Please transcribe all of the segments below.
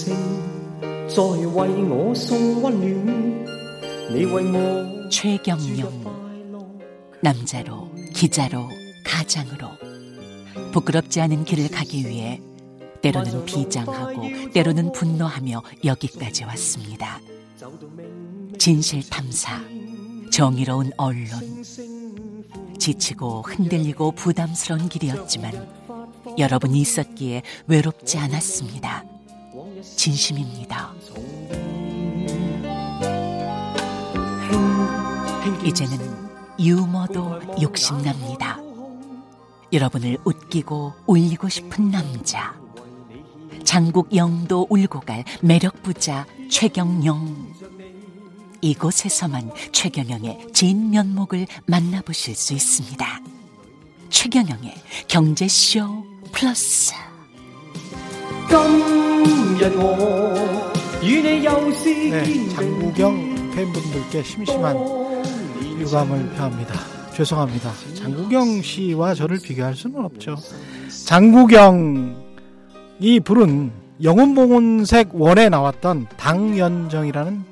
轻轻笑声，再为我送温暖。你为我 최경영 남자로 기자로 가장으로 부끄럽지 않은 길을 가기 위해 때로는 비장하고 때로는 분노하며 여기까지 왔습니다. 진실 탐사, 정의로운 언론, 지치고 흔들리고 부담스러운 길이었지만 여러분이 있었기에 외롭지 않았습니다. 진심입니다. 이제는 유머도 욕심납니다. 여러분을 웃기고 울리고 싶은 남자. 장국 영도 울고 갈 매력 부자 최경영. 이곳에서만 최경영의 진면목을 만나보실 수 있습니다. 최경영의 경제쇼 플러스. 今日我與你又是 네, 肩並 장국영 팬분들께 심심한 유감을 표합니다. 죄송합니다. 장국영 씨와 저를 비교할 수는 없죠. 장국영이 부른 영웅봉은색 원에 나왔던 당연정이라는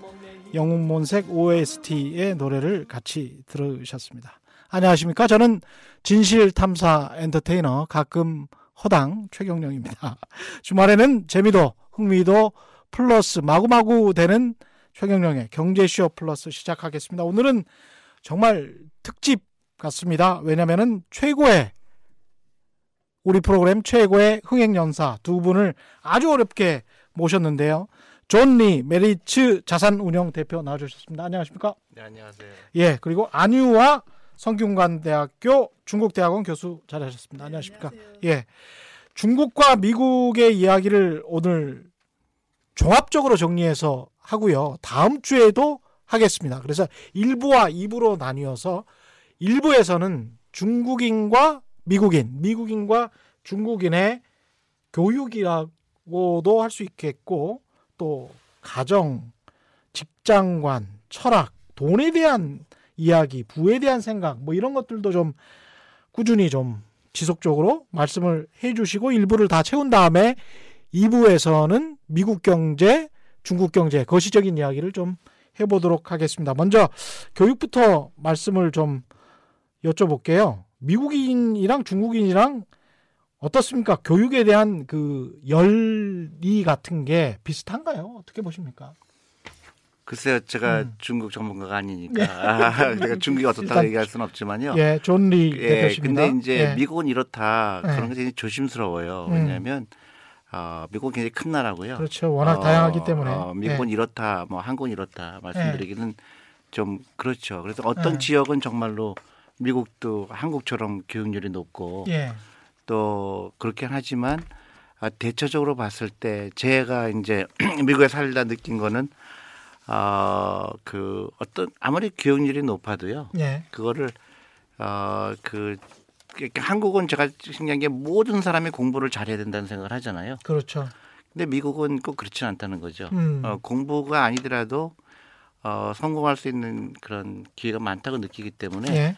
영웅몬색 OST의 노래를 같이 들으셨습니다. 안녕하십니까? 저는 진실탐사 엔터테이너 가끔 허당 최경영입니다. 주말에는 재미도 흥미도 플러스 마구마구 되는 최경영의 경제쇼 플러스 시작하겠습니다. 오늘은 정말 특집 같습니다. 왜냐면은 최고의 우리 프로그램 최고의 흥행연사 두 분을 아주 어렵게 모셨는데요. 존리 메리츠 자산운용 대표 나와주셨습니다. 안녕하십니까? 네, 안녕하세요. 예, 그리고 안유화 성균관대학교 중국 대학원 교수 자리하셨습니다. 안녕하십니까? 예, 중국과 미국의 이야기를 오늘 종합적으로 정리해서 하고요. 다음 주에도 하겠습니다. 그래서 1부와 2부로 나뉘어서 1부에서는 중국인과 미국인, 미국인과 중국인의 교육이라고도 할 수 있겠고 또 가정, 직장관, 철학, 돈에 대한 이야기, 부에 대한 생각 뭐 이런 것들도 좀 꾸준히 좀 지속적으로 말씀을 해 주시고 일부를 다 채운 다음에 2부에서는 미국 경제, 중국 경제, 거시적인 이야기를 좀 해보도록 하겠습니다. 먼저 교육부터 말씀을 좀 여쭤볼게요. 미국인이랑 중국인이랑 어떻습니까? 교육에 대한 그 열이 같은 게 비슷한가요? 어떻게 보십니까? 글쎄요, 제가 음. 중국 전문가가 아니니까 아, 제가 중국이 어떻다고 얘기할 수는 없지만요. 예, 존리 예, 대표십니다. 근데 이제 예. 미국은 이렇다 예. 그런 게 굉장히 조심스러워요. 음. 왜냐하면 어, 미국은 굉장히 큰 나라고요. 그렇죠. 워낙 어, 다양하기 때문에. 어, 미국은 이렇다, 뭐 한국은 이렇다 말씀드리기는 좀 그렇죠. 그래서 어떤 예. 지역은 정말로 미국도 한국처럼 교육률이 높고 예. 예. 또 그렇긴 하지만 아, 대체적으로 봤을 때 제가 이제 미국에 살다 느낀 거는 어 그 어떤 아무리 교육률이 높아도요 예. 그거를 어그 한국은 제가 신기한 게 모든 사람이 공부를 잘해야 된다는 생각을 하잖아요. 그렇죠. 근데 미국은 꼭 그렇지는 않다는 거죠. 음. 어, 공부가 아니더라도 어, 성공할 수 있는 그런 기회가 많다고 느끼기 때문에 예.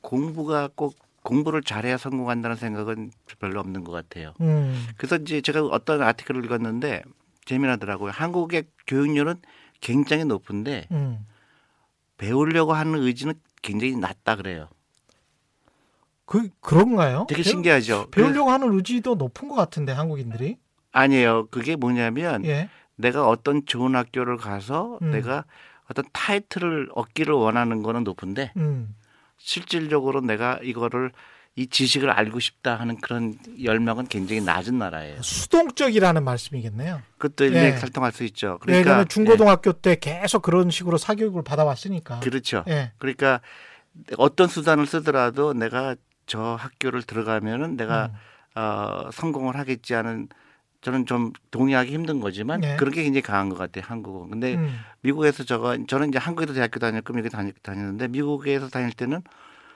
공부가 꼭 공부를 잘해야 성공한다는 생각은 별로 없는 것 같아요. 음. 그래서 이제 제가 어떤 아티클을 읽었는데 재미나더라고요. 한국의 교육률은 굉장히 높은데 음. 배우려고 하는 의지는 굉장히 낮다 그래요. 그 그런가요? 되게 신기하죠. 배우려고 하는 의지도 높은 것 같은데 한국인들이. 그- 아니에요. 그게 뭐냐면 예. 내가 어떤 좋은 학교를 가서 음. 내가 어떤 타이틀을 얻기를 원하는 거는 높은데 음. 실질적으로 내가 이거를 이 지식을 알고 싶다 하는 그런 열망은 굉장히 낮은 나라예요. 수동적이라는 말씀이겠네요. 그것도 예. 일맥살통할 수 있죠. 예, 그러니까 중고등학교 때 계속 그런 식으로 사교육을 받아왔으니까. 예, 그렇죠. 예. 그러니까 어떤 수단을 쓰더라도 내가 저 학교를 들어가면은 내가 음. 어, 성공을 하겠지 하는 저는 좀 동의하기 힘든 거지만 네. 그런 게 굉장히 강한 것 같아요 한국은. 근데 음. 미국에서 저거 저는 이제 한국에도 대학교 다녔고 미국에 다니, 다녔는데 미국에서 다닐 때는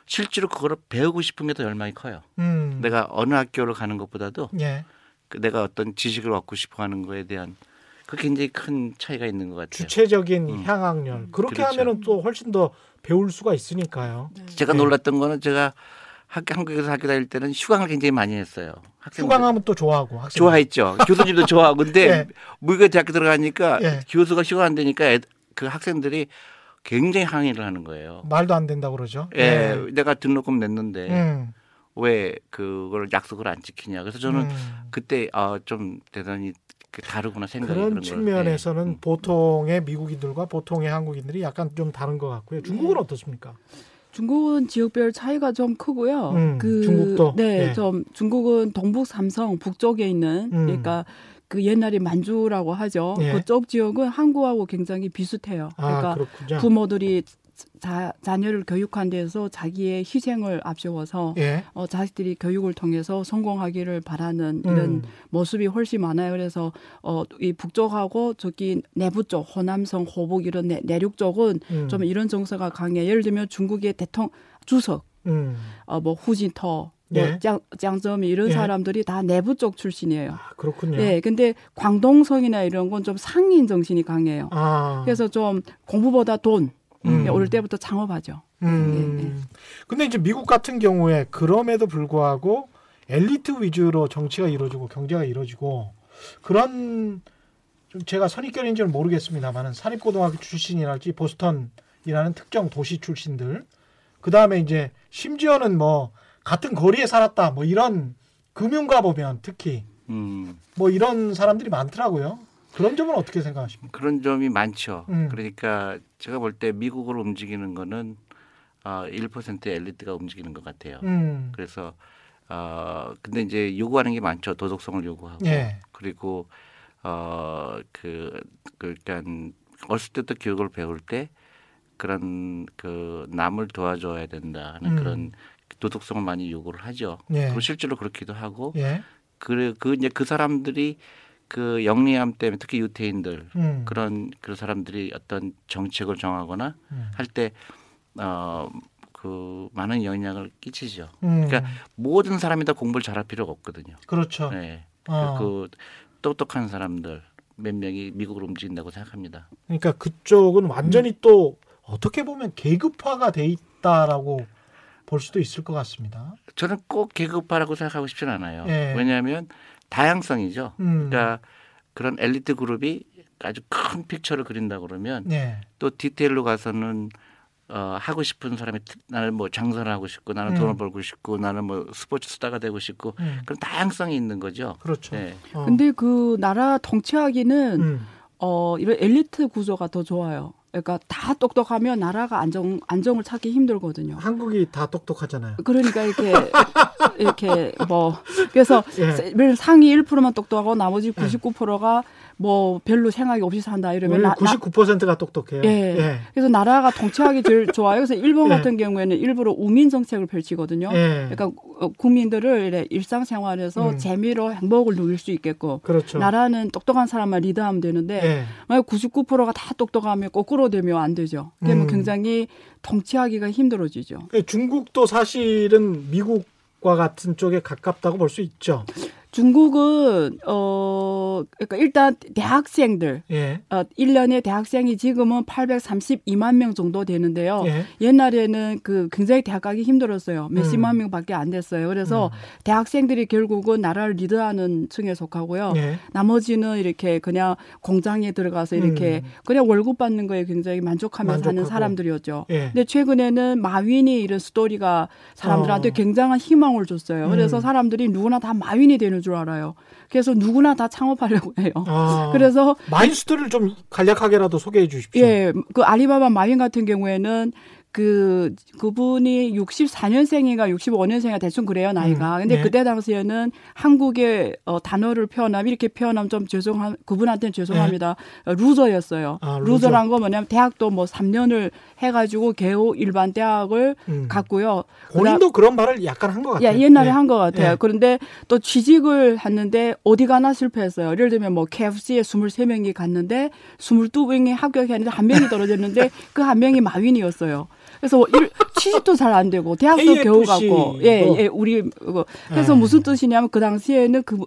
실제로 그거를 배우고 싶은 게 더 열망이 커요. 음. 내가 어느 학교를 가는 것보다도 예. 그 내가 어떤 지식을 얻고 싶어 하는 거에 대한 그 굉장히 큰 차이가 있는 것 같아요. 주체적인 음. 향학열. 그렇게 그렇죠. 하면은 또 훨씬 더 배울 수가 있으니까요. 제가 네. 놀랐던 거는 제가 학, 한국에서 학교 다닐 때는 휴강을 굉장히 많이 했어요. 학생들. 휴강하면 또 좋아하고 학생 좋아했죠. 교수님도 좋아하고 근데 예. 미국에 대학교 들어가니까 예. 교수가 휴가 안 되니까 애- 그 학생들이 굉장히 항의를 하는 거예요. 말도 안 된다고 그러죠. 예, 내가 등록금 냈는데 음, 왜 그걸 약속을 안 지키냐. 그래서 저는 음. 그때 아, 좀 대단히 그 다르구나 생각이 그런 그런 걸. 측면에서는 예. 보통의 미국인들과 보통의 한국인들이 약간 좀 다른 것 같고요. 중국은 어떻습니까? 중국은 지역별 차이가 좀 크고요. 음, 그 중국도? 네, 예. 좀 중국은 동북 삼성 북쪽에 있는 음. 그러니까 그 옛날에 만주라고 하죠. 예. 그쪽 지역은 한국하고 굉장히 비슷해요. 아 그러니까 그렇군요. 부모들이 자, 자녀를 교육한 데서 자기의 희생을 앞세워서 예. 어, 자식들이 교육을 통해서 성공하기를 바라는 이런 음. 모습이 훨씬 많아요. 그래서 어, 이 북쪽하고 저기 내부 쪽 호남성, 호북 이런 내, 내륙 쪽은 음. 좀 이런 정서가 강해. 예를 들면 중국의 대통령 주석, 음. 어, 뭐 후진터, 예. 뭐 장, 장점이 이런 예. 사람들이 다 내부 쪽 출신이에요. 아, 그렇군요. 네, 근데 광동성이나 이런 건 좀 상인 정신이 강해요. 아. 그래서 좀 공부보다 돈. 음. 네, 어릴 때부터 창업하죠. 음. 예, 예. 근데 이제 미국 같은 경우에 그럼에도 불구하고 엘리트 위주로 정치가 이루어지고 경제가 이루어지고 그런 좀 제가 선입견인지는 모르겠습니다만은 사립고등학교 출신이랄지 보스턴이라는 특정 도시 출신들 그 다음에 이제 심지어는 뭐 같은 거리에 살았다 뭐 이런 금융가 보면 특히 음, 뭐 이런 사람들이 많더라고요. 그런 점은 어떻게 생각하십니까? 그런 점이 많죠. 음. 그러니까 제가 볼 때 미국을 움직이는 거는 어, 1%의 엘리트가 움직이는 것 같아요. 음. 그래서 어 근데 이제 요구하는 게 많죠. 도덕성을 요구하고 예. 그리고 어 그 그러니까 어렸을 때부터 교육을 배울 때 그런 그 남을 도와줘야 된다 하는 음. 그런 도덕성을 많이 요구를 하죠. 예. 그리고 실제로 그렇기도 하고 예. 그래 그 이제 그 사람들이 그 영리함 때문에 특히 유태인들 음. 그런 그 사람들이 어떤 정책을 정하거나 음. 할때 어 그 많은 영향을 끼치죠. 음. 그러니까 모든 사람이 다 공부를 잘할 필요가 없거든요. 그렇죠. 네. 어. 그 똑똑한 사람들 몇 명이 미국으로 움직인다고 생각합니다. 그러니까 그쪽은 완전히 또 어떻게 보면 계급화가 돼 있다라고 볼 수도 있을 것 같습니다. 저는 꼭 계급화라고 생각하고 싶지는 않아요. 예. 왜냐하면 다양성이죠. 음. 그러니까 그런 엘리트 그룹이 아주 큰 픽처를 그린다 그러면 네. 또 디테일로 가서는 어, 하고 싶은 사람이 특- 나는 뭐 장사를 하고 싶고 나는 음. 돈을 벌고 싶고 나는 뭐 스포츠 스타가 되고 싶고 음. 그런 다양성이 있는 거죠. 그렇죠. 네. 어. 근데 그 나라 통치하기는 음. 어 이런 엘리트 구조가 더 좋아요. 그러니까 다 똑똑하면 나라가 안정 안정을 찾기 힘들거든요. 한국이 다 똑똑하잖아요. 그러니까 이렇게 이렇게 뭐 그래서 예. 늘 상위 1%만 똑똑하고 나머지 99%가 뭐 별로 생각이 없이 산다 이러면 나, 나- 99%가 똑똑해요. 예. 그래서 나라가 통치하기 제일 좋아요. 그래서 일본 예. 같은 경우에는 일부러 우민 정책을 펼치거든요. 예. 그러니까 어, 국민들을 일상생활에서 음. 재미로 행복을 누릴 수 있게끔 그렇죠. 나라는 똑똑한 사람만 리드하면 되는데 예. 만약 99%가 다 똑똑하면 거꾸로 되면 안 되죠. 그러면 음. 굉장히 통치하기가 힘들어지죠. 그 중국도 사실은 미국과 같은 쪽에 가깝다고 볼 수 있죠. 중국은 어 그러니까 일단 대학생들 예. 어 1년에 대학생이 지금은 832만 명 정도 되는데요. 예. 옛날에는 그 굉장히 대학 가기 힘들었어요. 몇십만 음. 명밖에 안 됐어요. 그래서 음. 대학생들이 결국은 나라를 리드하는 층에 속하고요. 예. 나머지는 이렇게 그냥 공장에 들어가서 이렇게 음. 그냥 월급 받는 거에 굉장히 만족하면서 사는. 사람들이었죠. 예. 근데 최근에는 마윈이 이런 스토리가 사람들한테 어. 굉장한 희망을 줬어요. 그래서 음. 사람들이 누구나 다 마윈이 되는 줄 알아요. 그래서 누구나 다 창업하려고 해요. 아. 그래서 마인스토리를 좀 간략하게라도 소개해 주십시오. 예, 그 알리바바 마윈 같은 경우에는 그 그분이 64년생인가 65년생인가 대충 그래요 나이가. 음, 근데 네. 그때 당시에는 한국의 어, 단어를 표현하면 이렇게 표현하면 좀 죄송한 그분한테는 죄송합니다. 어, loser였어요. 네. 아, loser. loser란 거 뭐냐면 대학도 뭐 3년을 해가지고 겨우 일반 대학을 음. 갔고요. 본인도 그런 말을 약간 한 것 같아요. 야, 옛날에 예. 한것 같아요. 예. 그런데 또 취직을 했는데 어디 가나 실패했어요. 예를 들면 뭐 KFC에 23명이 갔는데 22명이 합격했는데 한 명이 떨어졌는데 그 한 명이 마윈이었어요. 그래서 일, 취직도 잘 안 되고 대학도 KFC 겨우 가고 예, 도. 예, 우리 그래서 예. 무슨 뜻이냐면 그 당시에는 그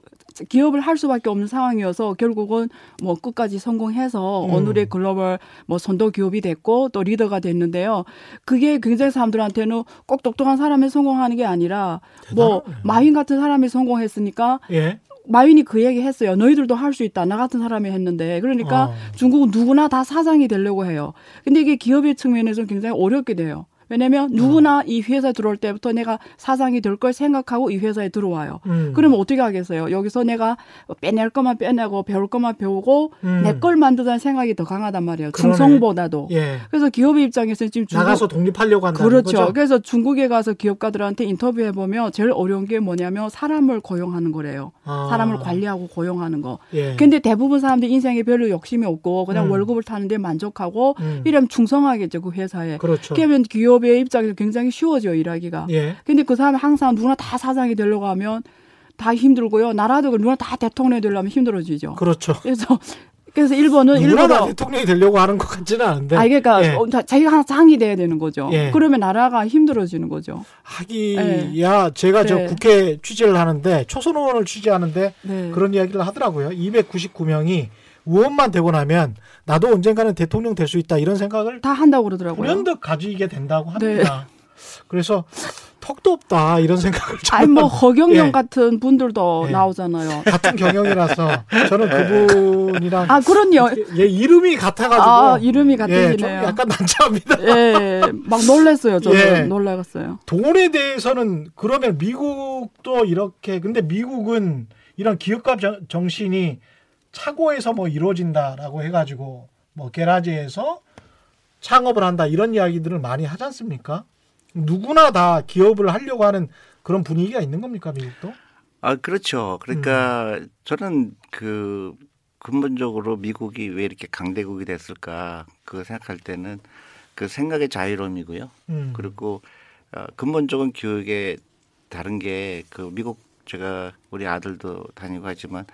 기업을 할 수밖에 없는 상황이어서 결국은 뭐 끝까지 성공해서 음. 오늘의 글로벌 뭐 선도 기업이 됐고 또 리더가 됐는데요. 그게 굉장히 사람들한테는 꼭 똑똑한 사람이 성공하는 게 아니라 뭐 대단하네. 마윈 같은 사람이 성공했으니까 예. 마윈이 그 얘기 했어요. 너희들도 할 수 있다. 나 같은 사람이 했는데. 그러니까 어. 중국은 누구나 다 사장이 되려고 해요. 근데 이게 기업의 측면에서는 굉장히 어렵게 돼요. 왜냐면 누구나 이 회사에 들어올 때부터 내가 사장이 될 걸 생각하고 이 회사에 들어와요. 음. 그러면 어떻게 하겠어요? 여기서 내가 빼낼 것만 빼내고 배울 것만 배우고 음. 내걸 만드자는 생각이 더 강하단 말이에요. 그러네. 충성보다도. 예. 그래서 기업의 입장에서는 지금 중국 나가서 독립하려고 한다는 그렇죠. 거죠. 그래서 중국에 가서 기업가들한테 인터뷰해 보면 제일 어려운 게 뭐냐면 사람을 고용하는 거래요. 아. 사람을 관리하고 고용하는 거. 예. 근데 대부분 사람들 인생에 별로 욕심이 없고 그냥 음. 월급을 타는데 만족하고 음. 이러면 충성하겠죠 그 회사에. 그렇죠. 그러면 기업 의 입장에서 굉장히 쉬워져요 일하기가. 예. 근데 그 사람이 항상 누구나 다 사장이 되려고 하면 다 힘들고요. 나라도 누구나 다 대통령이 되려면 힘들어지죠. 그렇죠. 그래서 그래서 일본은 일부러 대통령이 되려고 하는 것 같지는 않은데. 아 그러니까 예. 어, 자- 자기가 항상 장이 돼야 되는 거죠. 예. 그러면 나라가 힘들어지는 거죠. 하기야 제가 저 네. 국회 취재를 하는데 초선 의원을 취재하는데 네. 그런 이야기를 하더라고요. 299명이 의원만 되고 나면 나도 언젠가는 대통령 될 수 있다 이런 생각을 다 한다고 그러더라고요. 불현듯 가지게 된다고 네. 합니다. 그래서 턱도 없다 이런 생각을 아니 저는 뭐 허경영 예. 같은 분들도 예. 나오잖아요. 같은 경영이라서 저는 그분이랑 아 그럼요. 예, 이름이 같아가지고 아 이름이 예, 좀 같으시네요. 약간 난처합니다. 예, 막 놀랐어요. 저도 예. 놀라갔어요. 돈에 대해서는 그러면 미국도 이렇게 근데 미국은 이런 기업가 정- 정신이 차고에서 뭐 이루어진다라고 해가지고 뭐 게라지에서 창업을 한다 이런 이야기들을 많이 하지 않습니까? 누구나 다 기업을 하려고 하는 그런 분위기가 있는 겁니까 미국도? 아 그렇죠. 그러니까 음. 저는 그 근본적으로 미국이 왜 이렇게 강대국이 됐을까 그거 생각할 때는 그 생각의 자유로움이고요. 음. 그리고 어, 근본적인 교육에 다른 게 그 미국 제가 우리 아들도 다니고 하지만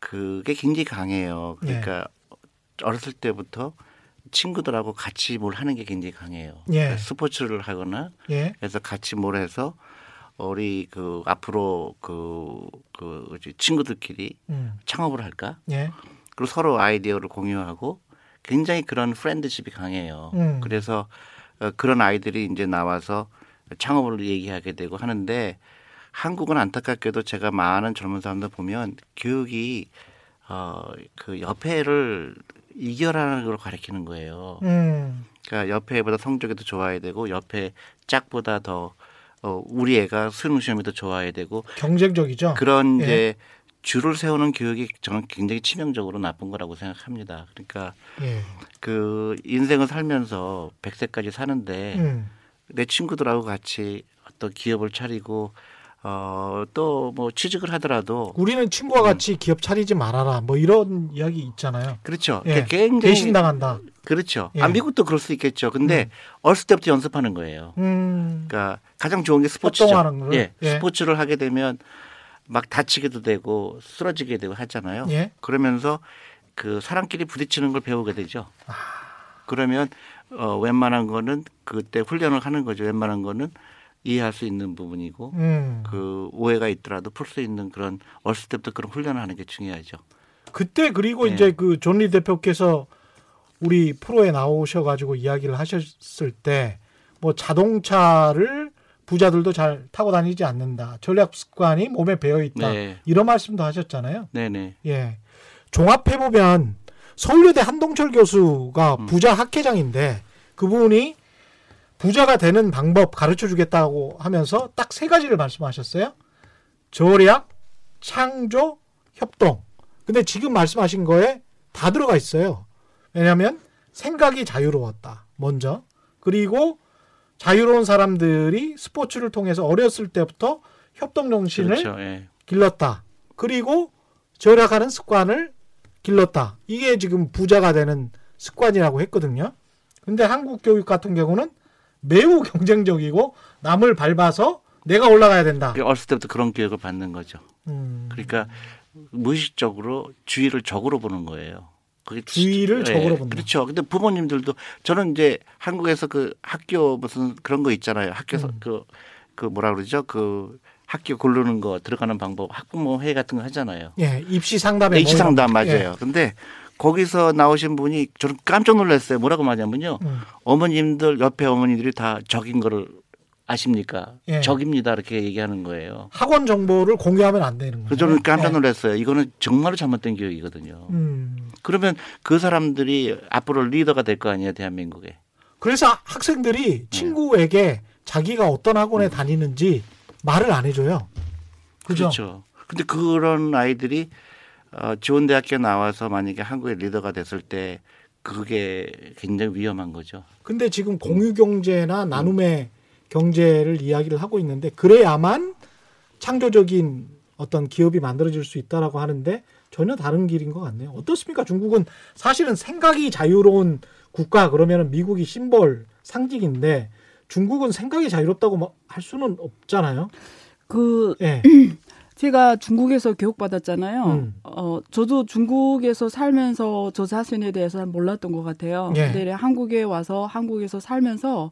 그게 굉장히 강해요. 그러니까 어렸을 때부터 친구들하고 같이 뭘 하는 게 굉장히 강해요. 예. 그러니까 스포츠를 하거나 예. 그래서 같이 뭘 해서 우리 그 앞으로 그, 그 친구들끼리 음. 창업을 할까? 예. 그리고 서로 아이디어를 공유하고 굉장히 그런 프렌드십이 강해요. 음. 그래서 어, 그런 아이들이 이제 나와서 창업을 얘기하게 되고 하는데 한국은 안타깝게도 제가 많은 젊은 사람들 보면 교육이 어그 옆에를 이겨라는 걸 가르치는 거예요. 음. 그러니까 옆에 애보다 성적이 더 좋아야 되고 옆에 짝보다 더 어, 우리 애가 수능 시험이 더 좋아야 되고 경쟁적이죠. 그런 예. 이제 줄을 세우는 교육이 저는 굉장히 치명적으로 나쁜 거라고 생각합니다. 그러니까 예. 그 인생을 살면서 100세까지 사는데 음. 내 친구들하고 같이 어떤 기업을 차리고 어, 또 뭐 취직을 하더라도 우리는 친구와 같이 기업 차리지 말아라. 뭐 이런 이야기 있잖아요. 그렇죠. 예. 굉장히 배신당한다. 그렇죠. 예. 아 미국도 그럴 수 있겠죠. 근데 어렸을 때부터 연습하는 거예요. 음. 그러니까 가장 좋은 게 스포츠죠. 예, 예. 스포츠를 하게 되면 막 다치게도 되고 쓰러지게 되고 하잖아요. 예. 그러면서 그 사람끼리 부딪히는 걸 배우게 되죠. 아. 그러면 어, 웬만한 거는 그때 훈련을 하는 거죠. 웬만한 거는 이해할 수 있는 부분이고 음. 그 오해가 있더라도 풀 수 있는 그런 어렸을 때부터 그런 훈련을 하는 게 중요하죠. 그때 그리고 예. 이제 그 존리 대표께서 우리 프로에 나오셔가지고 이야기를 하셨을 때 뭐 자동차를 부자들도 잘 타고 다니지 않는다. 전략 습관이 몸에 배어 있다. 네, 이런 말씀도 하셨잖아요. 네, 네. 예. 종합해 보면 서울여대 한동철 교수가 음. 부자 학회장인데 그분이 부자가 되는 방법 가르쳐 주겠다고 하면서 딱 세 가지를 말씀하셨어요. 절약, 창조, 협동. 근데 지금 말씀하신 거에 다 들어가 있어요. 왜냐하면 생각이 자유로웠다. 먼저. 그리고 자유로운 사람들이 스포츠를 통해서 어렸을 때부터 협동 정신을 그렇죠. 예. 길렀다. 그리고 절약하는 습관을 길렀다. 이게 지금 부자가 되는 습관이라고 했거든요. 근데 한국 교육 같은 경우는 매우 경쟁적이고 남을 밟아서 내가 올라가야 된다. 어렸을 때부터 그런 교육을 받는 거죠. 음, 그러니까 무의식적으로 주위를 적으로 보는 거예요. 그게 주의를 예, 적으로 본다. 그렇죠. 근데 부모님들도 저는 이제 한국에서 그 학교 무슨 그런 거 있잖아요. 학교에서 음. 그, 그 뭐라 그러죠? 그 학교 고르는 거 들어가는 방법 학부모 회의 같은 거 하잖아요. 예, 입시 상담에 네, 입시 상담 거. 예. 맞아요. 근데 거기서 나오신 분이 저는 깜짝 놀랐어요. 뭐라고 말하냐면요. 음. 어머님들 옆에 어머니들이 다 적인 거를 아십니까? 예. 적입니다. 이렇게 얘기하는 거예요. 학원 정보를 공유하면 안 되는. 그래서 저는 깜짝 예. 놀랐어요. 이거는 정말로 잘못된 교육이거든요. 음. 그러면 그 사람들이 앞으로 리더가 될 거 아니에요, 대한민국에. 그래서 학생들이 친구에게 자기가 어떤 학원에 다니는지 말을 안 해줘요. 그죠? 그렇죠. 근데 그런 아이들이 어, 좋은 대학교 나와서 만약에 한국의 리더가 됐을 때 그게 굉장히 위험한 거죠. 근데 지금 공유 경제나 나눔의 경제를 이야기를 하고 있는데 그래야만 창조적인 어떤 기업이 만들어질 수 있다라고 하는데 전혀 다른 길인 것 같네요. 어떻습니까? 중국은 사실은 생각이 자유로운 국가 그러면 미국이 심벌 상징인데 중국은 생각이 자유롭다고 뭐할 수는 없잖아요. 그 예. 제가 중국에서 교육받았잖아요. 음. 어, 저도 중국에서 살면서 저 자신에 대해서 몰랐던 것 같아요. 예. 근데 한국에 와서 한국에서 살면서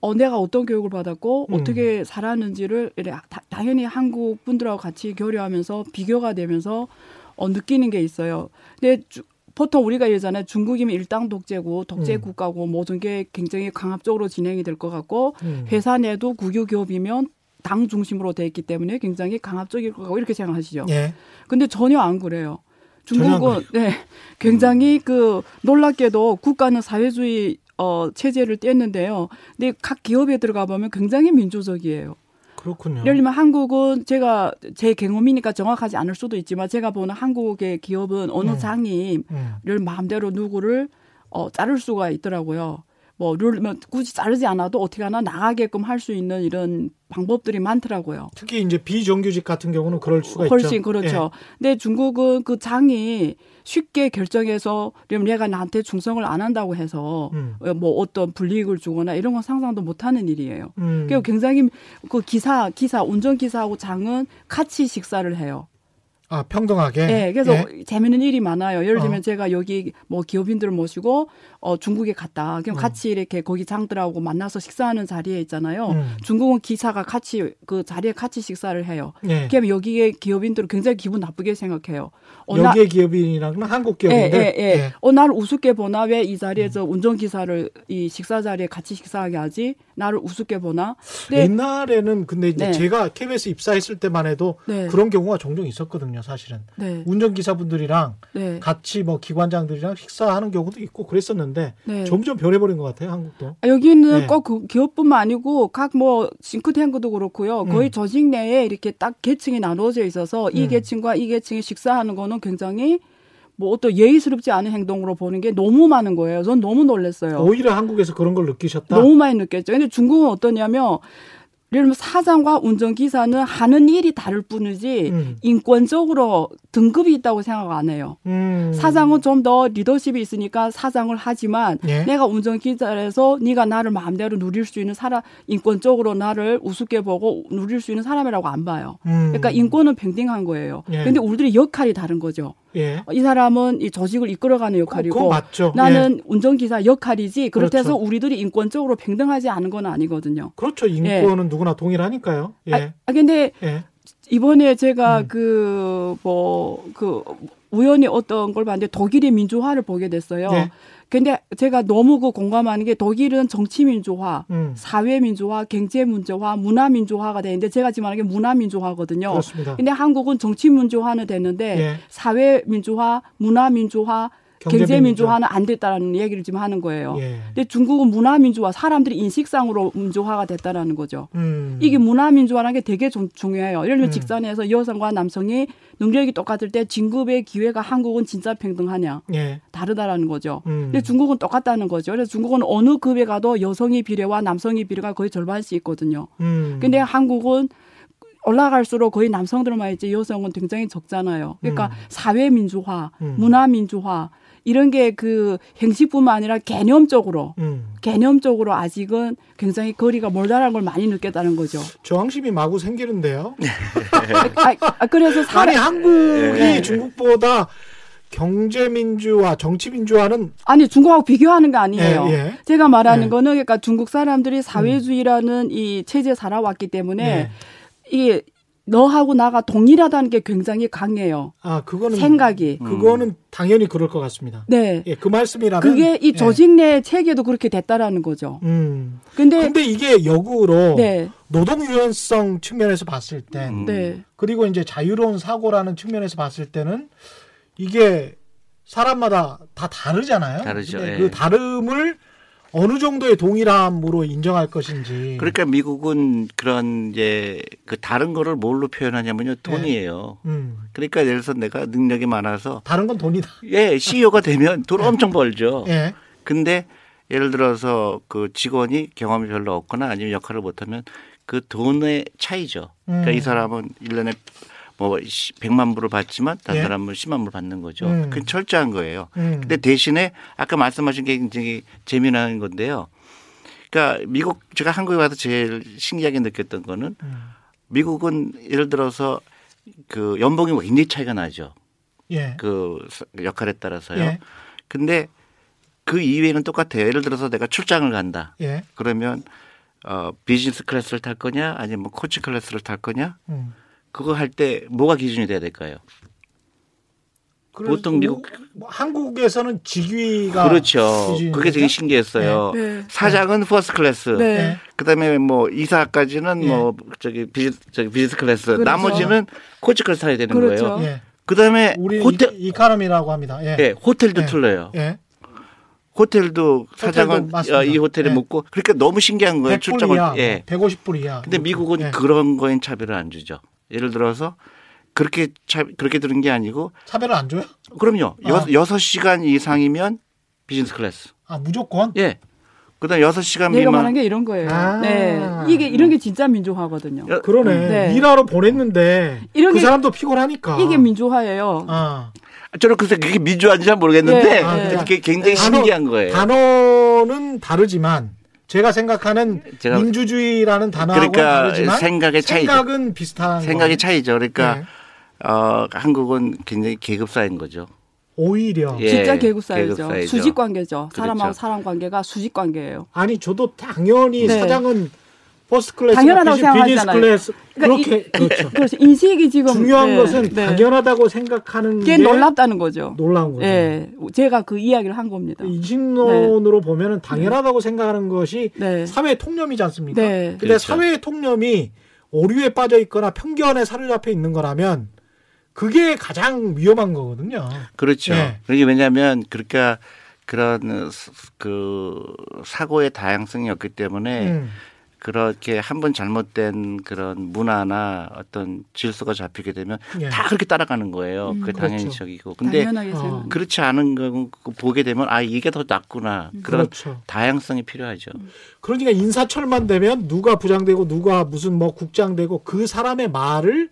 어, 내가 어떤 교육을 받았고 음. 어떻게 살았는지를 이래 다- 당연히 한국 분들하고 같이 교류하면서 비교가 되면서 어, 느끼는 게 있어요. 근데 주- 보통 우리가 얘기하잖아요. 중국이면 일당 독재고 독재 음. 국가고 모든 게 굉장히 강압적으로 진행이 될 것 같고 음. 회사 내도 국유 기업이면 당 중심으로 돼 있기 때문에 굉장히 강압적일 것 같고 이렇게 생각하시죠. 예. 근데 전혀 안 그래요. 중국은 네 굉장히 그 놀랍게도 국가는 사회주의 어 체제를 뗐는데요. 근데 각 기업에 들어가 보면 굉장히 민주적이에요. 그렇군요. 예를 들면 한국은 제가 제 경험이니까 정확하지 않을 수도 있지만 제가 보는 한국의 기업은 어느 네. 장님을 음. 마음대로 누구를 어 자를 수가 있더라고요. 뭐 룰, 뭐 굳이 자르지 않아도 어떻게 하나 나가게끔 할 수 있는 이런 방법들이 많더라고요. 특히 이제 비정규직 같은 경우는 그럴 수가 있죠. 훨씬 그렇죠. 근데 중국은 그 장이 쉽게 결정해서 그럼 얘가 나한테 충성을 안 한다고 해서 예. 음. 어, 뭐 어떤 불이익을 주거나 이런 건 상상도 못 하는 일이에요. 음. 그리고 굉장히 그 기사, 기사, 운전 기사하고 장은 같이 식사를 해요. 아 평등하게. 네, 그래서 예. 재미있는 일이 많아요. 예를 들면 어. 제가 여기 뭐 기업인들을 모시고 어 중국에 갔다. 그럼 음. 같이 이렇게 거기 장들하고 만나서 식사하는 자리에 있잖아요. 음. 중국은 기사가 같이 그 자리에 같이 식사를 해요. 예. 그럼 여기에 기업인들은 굉장히 기분 나쁘게 생각해요. 어, 나- 여기의 기업인이랑은 한국 예, 기업인데. 예, 예. 어, 나를 우습게 보나? 왜 이 자리에서 음. 운전기사를 이 식사 자리에 같이 식사하게 하지? 나를 우습게 보나? 네. 옛날에는 근데 이제 네. 제가 KBS 입사했을 때만 해도 네. 그런 경우가 종종 있었거든요, 사실은. 네. 운전기사분들이랑 네. 같이 뭐 기관장들이랑 식사하는 경우도 있고 그랬었는데 네. 점점 변해버린 것 같아요, 한국도. 아, 여기는 네. 꼭그 기업뿐만 아니고 각 뭐 싱크탱크도 그렇고요. 거의 음. 조직 내에 이렇게 딱 계층이 나누어져 있어서 이 음. 계층과 이 계층이 식사하는 거는 굉장히 뭐 어떤 예의스럽지 않은 행동으로 보는 게 너무 많은 거예요. 전 너무 놀랐어요. 오히려 한국에서 그런 걸 느끼셨다. 너무 많이 느꼈죠. 근데 중국은 어떠냐면 예를 들면 사장과 운전기사는 하는 일이 다를 뿐이지 음. 인권적으로 등급이 있다고 생각 안 해요. 음. 사장은 좀 더 리더십이 있으니까 사장을 하지만 예. 내가 운전기사에서 네가 나를 마음대로 누릴 수 있는 사람 인권적으로 나를 우습게 보고 누릴 수 있는 사람이라고 안 봐요. 음. 그러니까 인권은 평등한 거예요. 예. 근데 우리들이 역할이 다른 거죠. 예. 이 사람은 이 조직을 이끌어가는 역할이고 맞죠. 나는 운전기사 역할이지 그렇다고 해서 그렇죠. 우리들이 인권적으로 평등하지 않은 건 아니거든요. 그렇죠. 인권은 누구나 동일하니까요. 예. 아, 아, 근데 예. 이번에 제가 음. 그뭐그 우연히 어떤 걸 봤는데 독일의 민주화를 보게 됐어요. 예. 근데 제가 너무 그 공감하는 게 독일은 정치 민주화, 음. 사회 민주화, 경제 민주화, 문화 민주화가 되는데 제가 지금 말하는 게 문화 민주화거든요. 그렇습니다. 근데 한국은 정치 민주화는 됐는데 예. 사회 민주화, 문화 민주화, 경제 경제 민주화. 민주화는 안 됐다라는 얘기를 지금 하는 거예요. 예. 근데 중국은 문화 민주화, 사람들이 인식상으로 민주화가 됐다라는 거죠. 음. 이게 문화 민주화라는 게 되게 중, 중요해요. 예를 들면 음. 직장에서 여성과 남성이 능력이 똑같을 때 진급의 기회가 한국은 진짜 평등하냐 예. 다르다라는 거죠. 음. 근데 중국은 똑같다는 거죠. 그래서 중국은 어느 급에 가도 여성의 비례와 남성의 비례가 거의 절반씩 있거든요. 음. 근데 한국은 올라갈수록 거의 남성들만 있지 여성은 굉장히 적잖아요. 그러니까 음. 사회 민주화, 음. 문화 민주화 이런 게 그 행식뿐만 아니라 개념적으로 음. 개념적으로 아직은 굉장히 거리가 멀다는 걸 많이 느꼈다는 거죠. 저항심이 마구 생기는데요. 아, 아, 그래서 아니 사람 한국이 예. 중국보다 경제 민주화, 정치 민주화는 아니 중국하고 비교하는 거 아니에요. 예, 예. 제가 말하는 예. 거는 그러니까 중국 사람들이 사회주의라는 이 체제에 살아왔기 때문에 예. 이게 너하고 나가 동일하다는 게 굉장히 강해요. 아 그거는 생각이. 그거는 당연히 그럴 것 같습니다. 네. 예, 그 말씀이라면 그게 이 예. 조직 내 체계도 그렇게 됐다라는 거죠. 음. 근데 근데 이게 역으로 네. 노동 유연성 측면에서 봤을 때 음. 네. 그리고 이제 자유로운 사고라는 측면에서 봤을 때는 이게 사람마다 다 다르잖아요. 다르죠, 예. 그 다름을 어느 정도의 동일함으로 인정할 것인지. 그러니까 미국은 그런 이제 그 다른 거를 뭘로 표현하냐면요 돈이에요. 음. 그러니까 예를 들어서 내가 능력이 많아서 다른 건 돈이다. 예 CEO가 되면 돈 엄청 벌죠. 예. 근데 예를 들어서 그 직원이 경험이 별로 없거나 아니면 역할을 못하면 그 돈의 차이죠. 그러니까 음. 이 사람은 1년에 뭐 100만 불을 받지만 다른 예. 사람은 10만 불 받는 거죠. 음. 그건 철저한 거예요. 음. 근데 대신에 아까 말씀하신 게 굉장히 재미난 건데요. 그러니까 미국 제가 한국에 와서 제일 신기하게 느꼈던 거는 음. 미국은 예를 들어서 그 연봉이 뭐 굉장히 차이가 나죠. 예. 그 역할에 따라서요. 예. 근데 그 이외에는 똑같아요. 예를 들어서 내가 출장을 간다. 예. 그러면 어 비즈니스 클래스를 탈 거냐 아니면 뭐 coach class를 탈 거냐 음. 그거 할 때 뭐가 기준이 돼야 될까요? 보통 미국- 뭐 한국에서는 직위가 그렇죠. 기준입니까? 그게 되게 신기했어요. 네. 사장은 first class. 네. 예. 그다음에 뭐 이사까지는 예. 뭐 저기 비즈 저기 비즈니스 클래스. 그렇죠. 나머지는 coach class 타야 되는 그렇죠. 거예요. 예. 그다음에 우리 호텔 이, economy라고 합니다. 예. 예, 호텔도 예. 틀려요. 예. 호텔도 사장은 맞습니다. 어, 이 호텔에 예. 묵고 그러니까 너무 신기한 거예요. 100불 출장을 이하, 예. 150불 이하. 근데 미국은 예. 그런 거엔 차별을 안 주죠. 예를 들어서 그렇게 차, 그렇게 들은 게 아니고 차별을 안 줘요? 그럼요. 아. 여, 여섯 시간 이상이면 비즈니스 클래스. 아 무조건? 예. 그다음 여섯 시간 내가 미만 말한 게 이런 거예요. 아. 네. 이게 이런 게 진짜 민주화거든요. 여- 그러네. 네. 일하러 보냈는데 이런 그 게- 사람도 피곤하니까. 이게 민주화예요. 아, 저는 글쎄 그게 민주화인지 잘 모르겠는데 네, 아, 네. 그게 굉장히 단어- 신기한 거예요. 단어는 다르지만 제가 생각하는 제가- 민주주의라는 단어하고는 그러니까 다르지만 생각의 차이죠. 생각은 비슷한 생각의 거네. 차이죠. 그러니까 네. 어, 한국은 굉장히 계급사회인 거죠. 오히려 예, 진짜 계급 사회죠. 계급사회죠. 수직 관계죠. 사람하고 그렇죠. 사람 관계가 수직 관계예요. 아니 저도 당연히 네. 사장은 first class 당연하다고 비즈니스 생각하잖아요. 클래스 그러니까 그렇게 그렇죠. 그래서 인식이 지금 중요한 네, 것은 네. 당연하다고 생각하는 그게 게 놀랍다는 거죠. 놀라운 거죠. 예, 제가 그 이야기를 한 겁니다. 인식론으로 보면은 당연하다고 생각하는 것이 네. 사회 통념이지 않습니까? 네. 근데 그렇죠. 사회의 통념이 오류에 빠져 있거나 편견에 사로잡혀 있는 거라면 그게 가장 위험한 거거든요. 그렇죠. 네. 그게 왜냐하면 그러니까 그런 그 사고의 다양성이 없기 때문에 음. 그렇게 한 번 잘못된 그런 문화나 어떤 질서가 잡히게 되면 예. 다 그렇게 따라가는 거예요. 음, 그게 그렇죠. 당연적이고. 근데 당연하게 어. 그렇지 않은 거 보게 되면 아 이게 더 낫구나. 그런 그렇죠. 다양성이 필요하죠. 그러니까 인사철만 되면 누가 부장되고 누가 무슨 뭐 국장되고 그 사람의 말을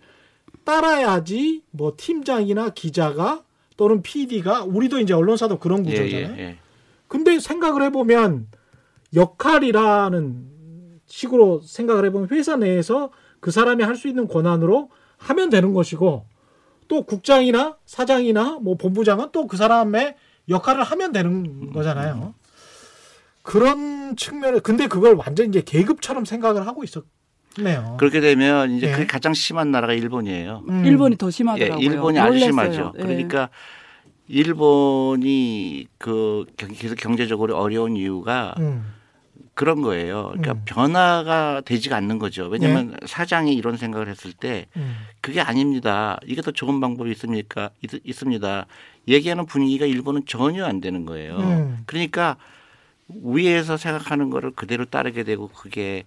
따라야지 뭐 팀장이나 기자가 또는 PD가 우리도 이제 언론사도 그런 예, 구조잖아요. 예, 예. 근데 생각을 해보면 역할이라는 식으로 생각을 해보면 회사 내에서 그 사람이 할 수 있는 권한으로 하면 되는 것이고 또 국장이나 사장이나 뭐 본부장은 또 그 사람의 역할을 하면 되는 거잖아요. 그런 측면에 근데 그걸 완전 이제 계급처럼 생각을 하고 있었네요. 그렇게 되면 이제 예. 그게 가장 심한 나라가 일본이에요. 음. 일본이 더 예, 심하더라고요. 일본이 아주 놀랬어요. 심하죠. 예. 그러니까 일본이 그 경- 계속 경제적으로 어려운 이유가 음. 그런 거예요. 그러니까 음. 변화가 되지가 않는 거죠. 왜냐하면 사장이 이런 생각을 했을 때 음. 그게 아닙니다. 이게 더 좋은 방법이 있습니까? 있, 있습니다. 얘기하는 분위기가 일본은 전혀 안 되는 거예요. 음. 그러니까 위에서 생각하는 거를 그대로 따르게 되고 그게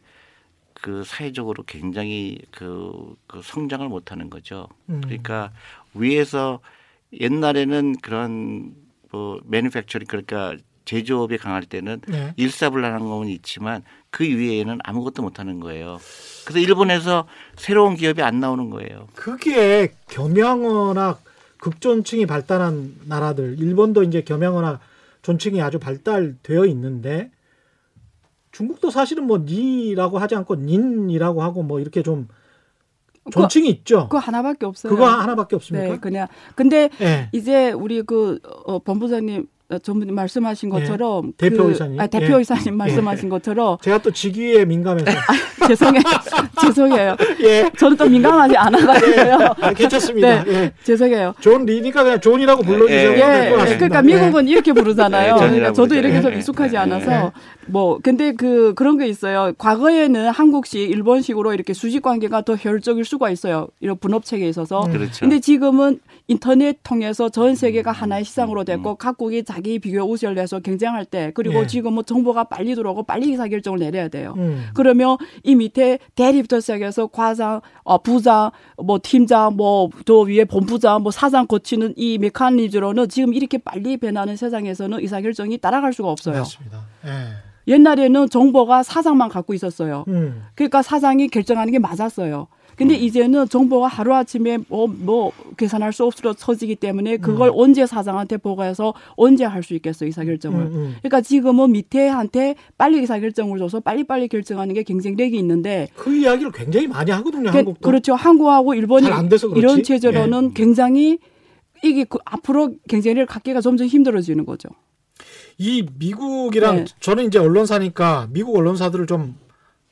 그 사회적으로 굉장히 그, 그 성장을 못 하는 거죠. 음. 그러니까 위에서 옛날에는 그런 뭐 매니팩처링 그러니까 제조업이 강할 때는 네. 일사불란한 건 있지만 그 위에는 아무것도 못 하는 거예요. 그래서 일본에서 새로운 기업이 안 나오는 거예요. 그게 겸양어나 극존층이 발달한 나라들, 일본도 이제 겸양어나 존층이 아주 발달되어 있는데 중국도 사실은 뭐 니라고 하지 않고 닌이라고 하고 뭐 이렇게 좀 존칭이 있죠. 그거 하나밖에 없어요. 그거 하나밖에 없습니까? 네, 그냥 근데 예. 이제 우리 그 어, 본부장님 어, 전부님 말씀하신 예. 것처럼 대표 그, 이사님. 아, 대표 예. 이사님 말씀하신 것처럼 제가 또 직위에 민감해서 죄송해요. 죄송해요. 예. 저는 또 민감하지 않아가지고요. 아, 괜찮습니다. 네. 예. 죄송해요. 존 리니까 그냥 존이라고 불러주셔도 예, 될것 예, 같습니다. 그러니까 예. 미국은 이렇게 부르잖아요. 예, 그러니까 저도. 이렇게 좀 예, 익숙하지 예, 않아서 예. 뭐 근데 그 그런 게 있어요. 과거에는 한국식, 일본식으로 이렇게 수직 관계가 더 효율적일 수가 있어요. 이런 분업 체계에 있어서. 음. 그렇죠. 근데 지금은 인터넷 통해서 전 세계가 하나의 시장으로 됐고 각국이 자기 비교 우세를 내서 경쟁할 때 그리고 예. 지금 뭐 정보가 빨리 들어오고 빨리 의사 결정을 내려야 돼요. 음. 그러면 이 밑에 대리부터 시작해서 과장, 어, 부장, 뭐 팀장, 뭐저 위에 본부장, 뭐 사장 거치는 이 메커니즘으로는 지금 이렇게 빨리 변하는 세상에서는 의사 결정이 따라갈 수가 없어요. 맞습니다. 예. 옛날에는 정보가 사장만 갖고 있었어요. 음. 그러니까 사장이 결정하는 게 맞았어요. 근데 이제는 정보가 하루아침에 뭐, 뭐 계산할 수 없도록 처지기 때문에 그걸 언제 사장한테 보고해서 언제 할 수 있겠어요, 의사결정을. 음, 음. 그러니까 지금은 밑에한테 빨리 의사결정을 줘서 빨리빨리 결정하는 게 경쟁력이 있는데 그 이야기를 굉장히 많이 하거든요. 그- 한국도. 그렇죠. 한국하고 일본이 잘안 돼서 그렇지. 이런 체제로는 예. 굉장히 이게 그 앞으로 경쟁력을 갖기가 점점 힘들어지는 거죠. 이 미국이랑 네. 저는 이제 언론사니까 미국 언론사들을 좀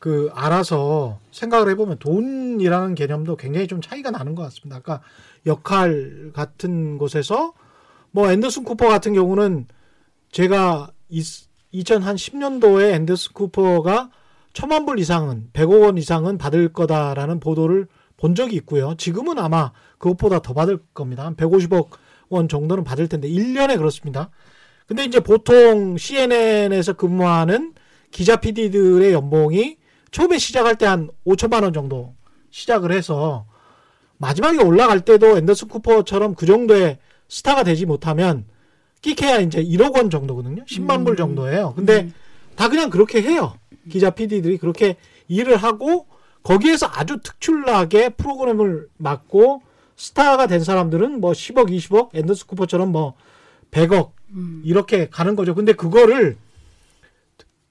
그 알아서 생각을 해보면 돈이라는 개념도 굉장히 좀 차이가 나는 것 같습니다. 아까 역할 같은 곳에서 뭐 앤더슨 쿠퍼 같은 경우는 제가 2010년도에 앤더슨 쿠퍼가 천만 불 이상은 100억 원 이상은 받을 거다라는 보도를 본 적이 있고요. 지금은 아마 그것보다 더 받을 겁니다. 한 150억 원 정도는 받을 텐데 1년에 그렇습니다. 근데 이제 보통 CNN에서 근무하는 기자 PD들의 연봉이 처음에 시작할 때 한 5천만 원 정도 시작을 해서 마지막에 올라갈 때도 앤더슨 쿠퍼처럼 그 정도의 스타가 되지 못하면 끼케야 이제 1억 원 정도거든요. 10만 불 정도예요. 근데 다 그냥 그렇게 해요. 기자 PD들이 그렇게 일을 하고 거기에서 아주 특출나게 프로그램을 맡고 스타가 된 사람들은 뭐 10억, 20억, 앤더슨 쿠퍼처럼 뭐 100억 이렇게 가는 거죠. 근데 그거를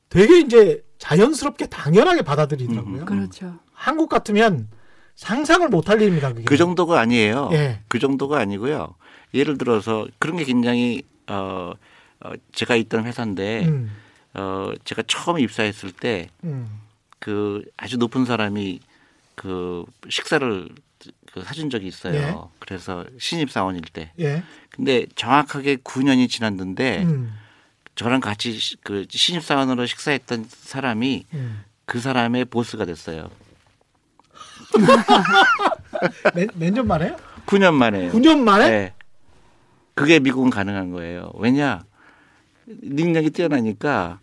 되게 이제 자연스럽게 당연하게 받아들이더라고요. 그렇죠. 한국 같으면 상상을 못할 일입니다. 그게. 그 정도가 아니에요. 예. 그 정도가 아니고요. 예를 들어서 그런 게 굉장히 어, 어 제가 있던 회사인데 음, 어 제가 처음 입사했을 때그 음, 아주 높은 사람이 그 식사를 그 사준 적이 있어요. 예. 그래서 신입 사원일 때. 예. 근데 정확하게 9년이 지났는데 음, 저랑 같이 시- 그 신입 사원으로 식사했던 사람이 음. 그 사람의 보스가 됐어요. 몇, 몇 년 만에요? 9년 만에. 9년 만에? 네. 그게 미국은 가능한 거예요. 왜냐? 능력이 뛰어나니까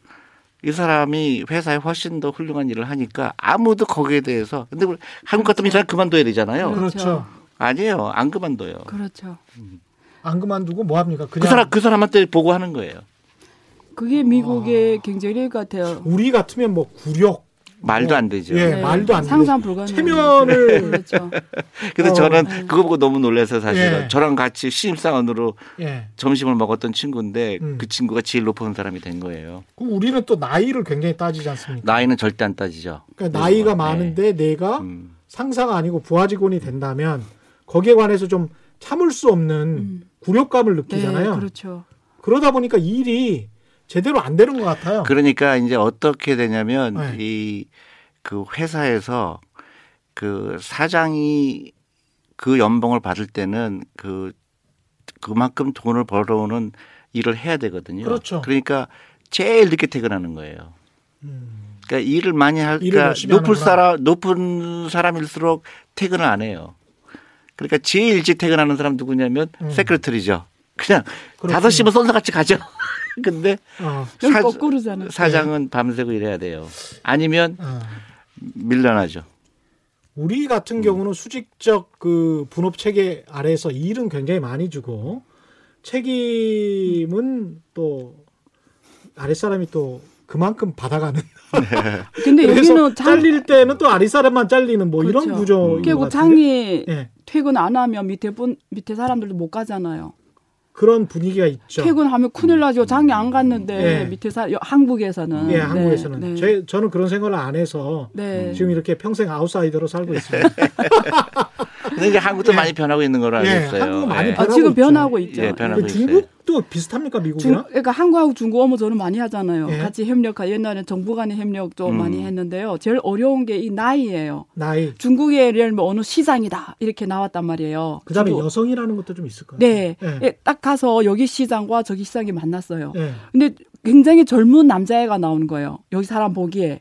이 사람이 회사에 훨씬 더 훌륭한 일을 하니까 아무도 거기에 대해서 근데 우리 한국 같으면 이 사람 그만둬야 되잖아요. 그렇죠. 아니에요. 안 그만둬요. 그렇죠. 안 그만두고 뭐 합니까? 그냥 그 사람 그 사람한테 보고하는 거예요. 그게 미국의 경쟁력 같아요. 우리 같으면 뭐 구력 말도 안 되죠. 예, 네, 말도 안 상상 돼. 불가능. 체면을 그렇죠. 그래서 어. 저는 그거 보고 너무 놀라서 사실은 예. 저랑 같이 신입사원으로 예. 점심을 먹었던 친구인데 음. 그 친구가 제일 높은 사람이 된 거예요. 그럼 우리는 또 나이를 굉장히 따지지 않습니까? 나이는 절대 안 따지죠. 그러니까 나이가 네. 많은데 내가 음. 상사가 아니고 부하 직원이 된다면 거기에 관해서 좀 참을 수 없는 음. 굴욕감을 네, 느끼잖아요. 그렇죠. 그러다 보니까 일이 제대로 안 되는 것 같아요. 그러니까 이제 어떻게 되냐면 네. 이그 회사에서 그 사장이 그 연봉을 받을 때는 그 그만큼 돈을 벌어오는 일을 해야 되거든요. 그렇죠. 그러니까 제일 늦게 퇴근하는 거예요. 음. 그러니까 일을 많이 할까 열심히 높은. 사람 높은 사람일수록 퇴근을 안 해요. 그러니까 제일 일찍 퇴근하는 사람 누구냐면 음. 세크레터리죠. 그냥. 다섯 시면 쏜사같이 가죠. 근데 어, 사- 거꾸로잖아요. 사장은 밤새고 일해야 돼요. 아니면 어. 밀려나죠. 우리 같은 경우는 수직적 그 분업 체계 아래에서 일은 굉장히 많이 주고 책임은 또 아랫사람이 또 그만큼 받아가는. 근데 그래서 여기는 장, 잘릴 때는 또 아랫사람만 잘리는 뭐 이런 그렇죠. 구조. 그리고 장이 예. 퇴근 안 하면 밑에 분 밑에 사람들도 못 가잖아요. 그런 분위기가 있죠. 퇴근하면 큰일 나죠. 장에 안 갔는데 예. 밑에 사 여- 한국에서는 예, 네, 한국에서는 네. 제, 저는 그런 생각을 안 해서 네. 지금 이렇게 평생 아웃사이더로 살고 있습니다. 근데 이제 한국도 예. 많이 변하고 있는 걸로 알고 예, 있어요. 한국은 많이 예. 아, 변하고 지금 있죠. 변하고 있죠. 예, 변하고 있어요. 중국도 비슷합니까 중, 미국이랑? 그러니까 한국하고 중국 업무 저는 많이 하잖아요. 예. 같이 협력하 옛날에 정부 간의 협력 좀 음. 많이 했는데요. 제일 어려운 게 이 나이예요. 나이. 중국의 예를 들면 어느 시장이다 이렇게 나왔단 말이에요. 그다음에 중국- 여성이라는 것도 좀 있을 거예요. 네, 예. 예, 딱 가서 여기 시장과 저기 시장이 만났어요. 예. 근데 굉장히 젊은 남자애가 나오는 거예요. 여기 사람 보기에.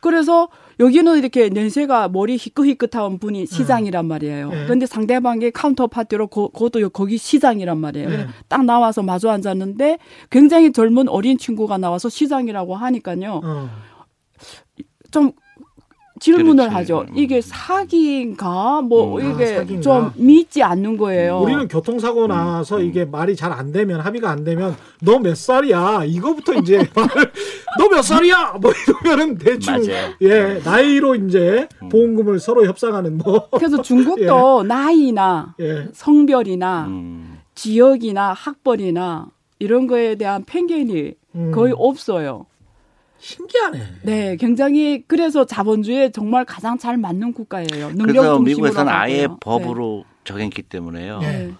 그래서 여기는 이렇게 연세가 머리 희끗희끗한 분이 시장이란 말이에요. 네. 그런데 상대방의 counterparty로 그, 그것도 거기 시장이란 말이에요. 네. 딱 나와서 마주 앉았는데 굉장히 젊은 어린 친구가 나와서 시장이라고 하니까요. 어. 좀 질문을 그렇지. 하죠. 음. 이게 사기인가? 뭐 음. 아, 이게 사기인가? 좀 믿지 않는 거예요. 우리는 교통사고 나서 이게 말이 잘 안 되면 합의가 안 되면 너 몇 살이야 이거부터 이제 너 몇 살이야 뭐 이러면은 대충 맞아요. 예 나이로 이제 보험금을 서로 협상하는 뭐 그래서 중국도 나이나 예. 성별이나 음. 지역이나 학벌이나 이런 거에 대한 편견이 음. 거의 없어요. 신기하네. 네, 굉장히 그래서 자본주의에 정말 가장 잘 맞는 국가예요. 능력 그래서 미국에서는 아예 가고요. 법으로 정했기 때문에요. 네.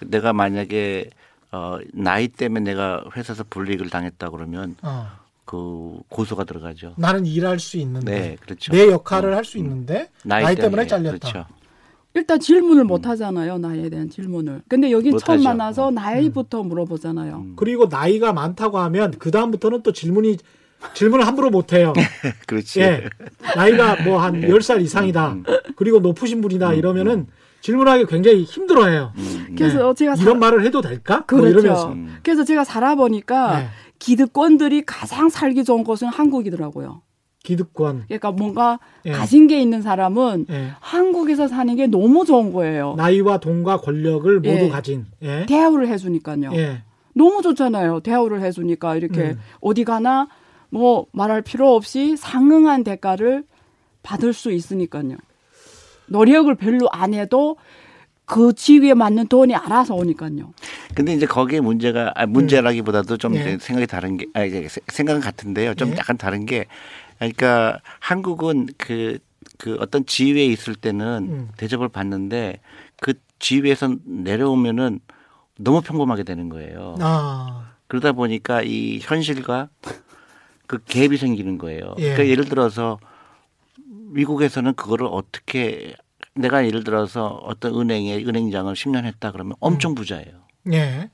내가 만약에 어, 나이 때문에 내가 회사에서 불이익을 당했다 그러면 어. 그 고소가 들어가죠. 나는 일할 수 있는데 네, 그렇죠. 내 역할을 할수 있는데 나이, 때문에 잘렸다. 그렇죠. 일단 질문을 못 하잖아요. 나이에 대한 질문을. 근데 여기 못 처음 하죠. 만나서 나이부터 물어보잖아요. 음. 그리고 나이가 많다고 하면 그 다음부터는 또 질문이 질문을 함부로 못 해요. 그렇지. 예. 나이가 뭐한 10살 이상이다. 음, 그리고 높으신 분이다 이러면은 질문하기 굉장히 힘들어해요. 음, 그래서 제가 사- 이런 말을 해도 될까? 뭐 그렇죠. 이러면서. 음. 그래서 제가 살아보니까 네. 기득권들이 가장 살기 좋은 곳은 한국이더라고요. 기득권. 그러니까 뭔가 예. 가진 게 있는 사람은 예. 한국에서 사는 게 너무 좋은 거예요. 나이와 돈과 권력을 모두 예. 가진. 예. 대우를 해주니까요. 예. 너무 좋잖아요. 대우를 해주니까 이렇게 음. 어디 가나 뭐 말할 필요 없이 상응한 대가를 받을 수 있으니까요. 노력을 별로 안 해도 그 지위에 맞는 돈이 알아서 오니까요. 근데 이제 거기에 문제가 아, 문제라기보다도 좀 예. 이제 생각이 다른 게 아, 세- 생각은 같은데요. 좀 예. 약간 다른 게 그러니까 한국은 그, 그 어떤 지위에 있을 때는 음. 대접을 받는데 그 지위에서 내려오면은 너무 평범하게 되는 거예요. 아. 그러다 보니까 이 현실과 그 갭이 생기는 거예요. 예. 그러니까 예를 들어서 미국에서는 그거를 어떻게 내가 예를 들어서 어떤 은행에 은행장을 10년 했다 그러면 엄청 부자예요. 예.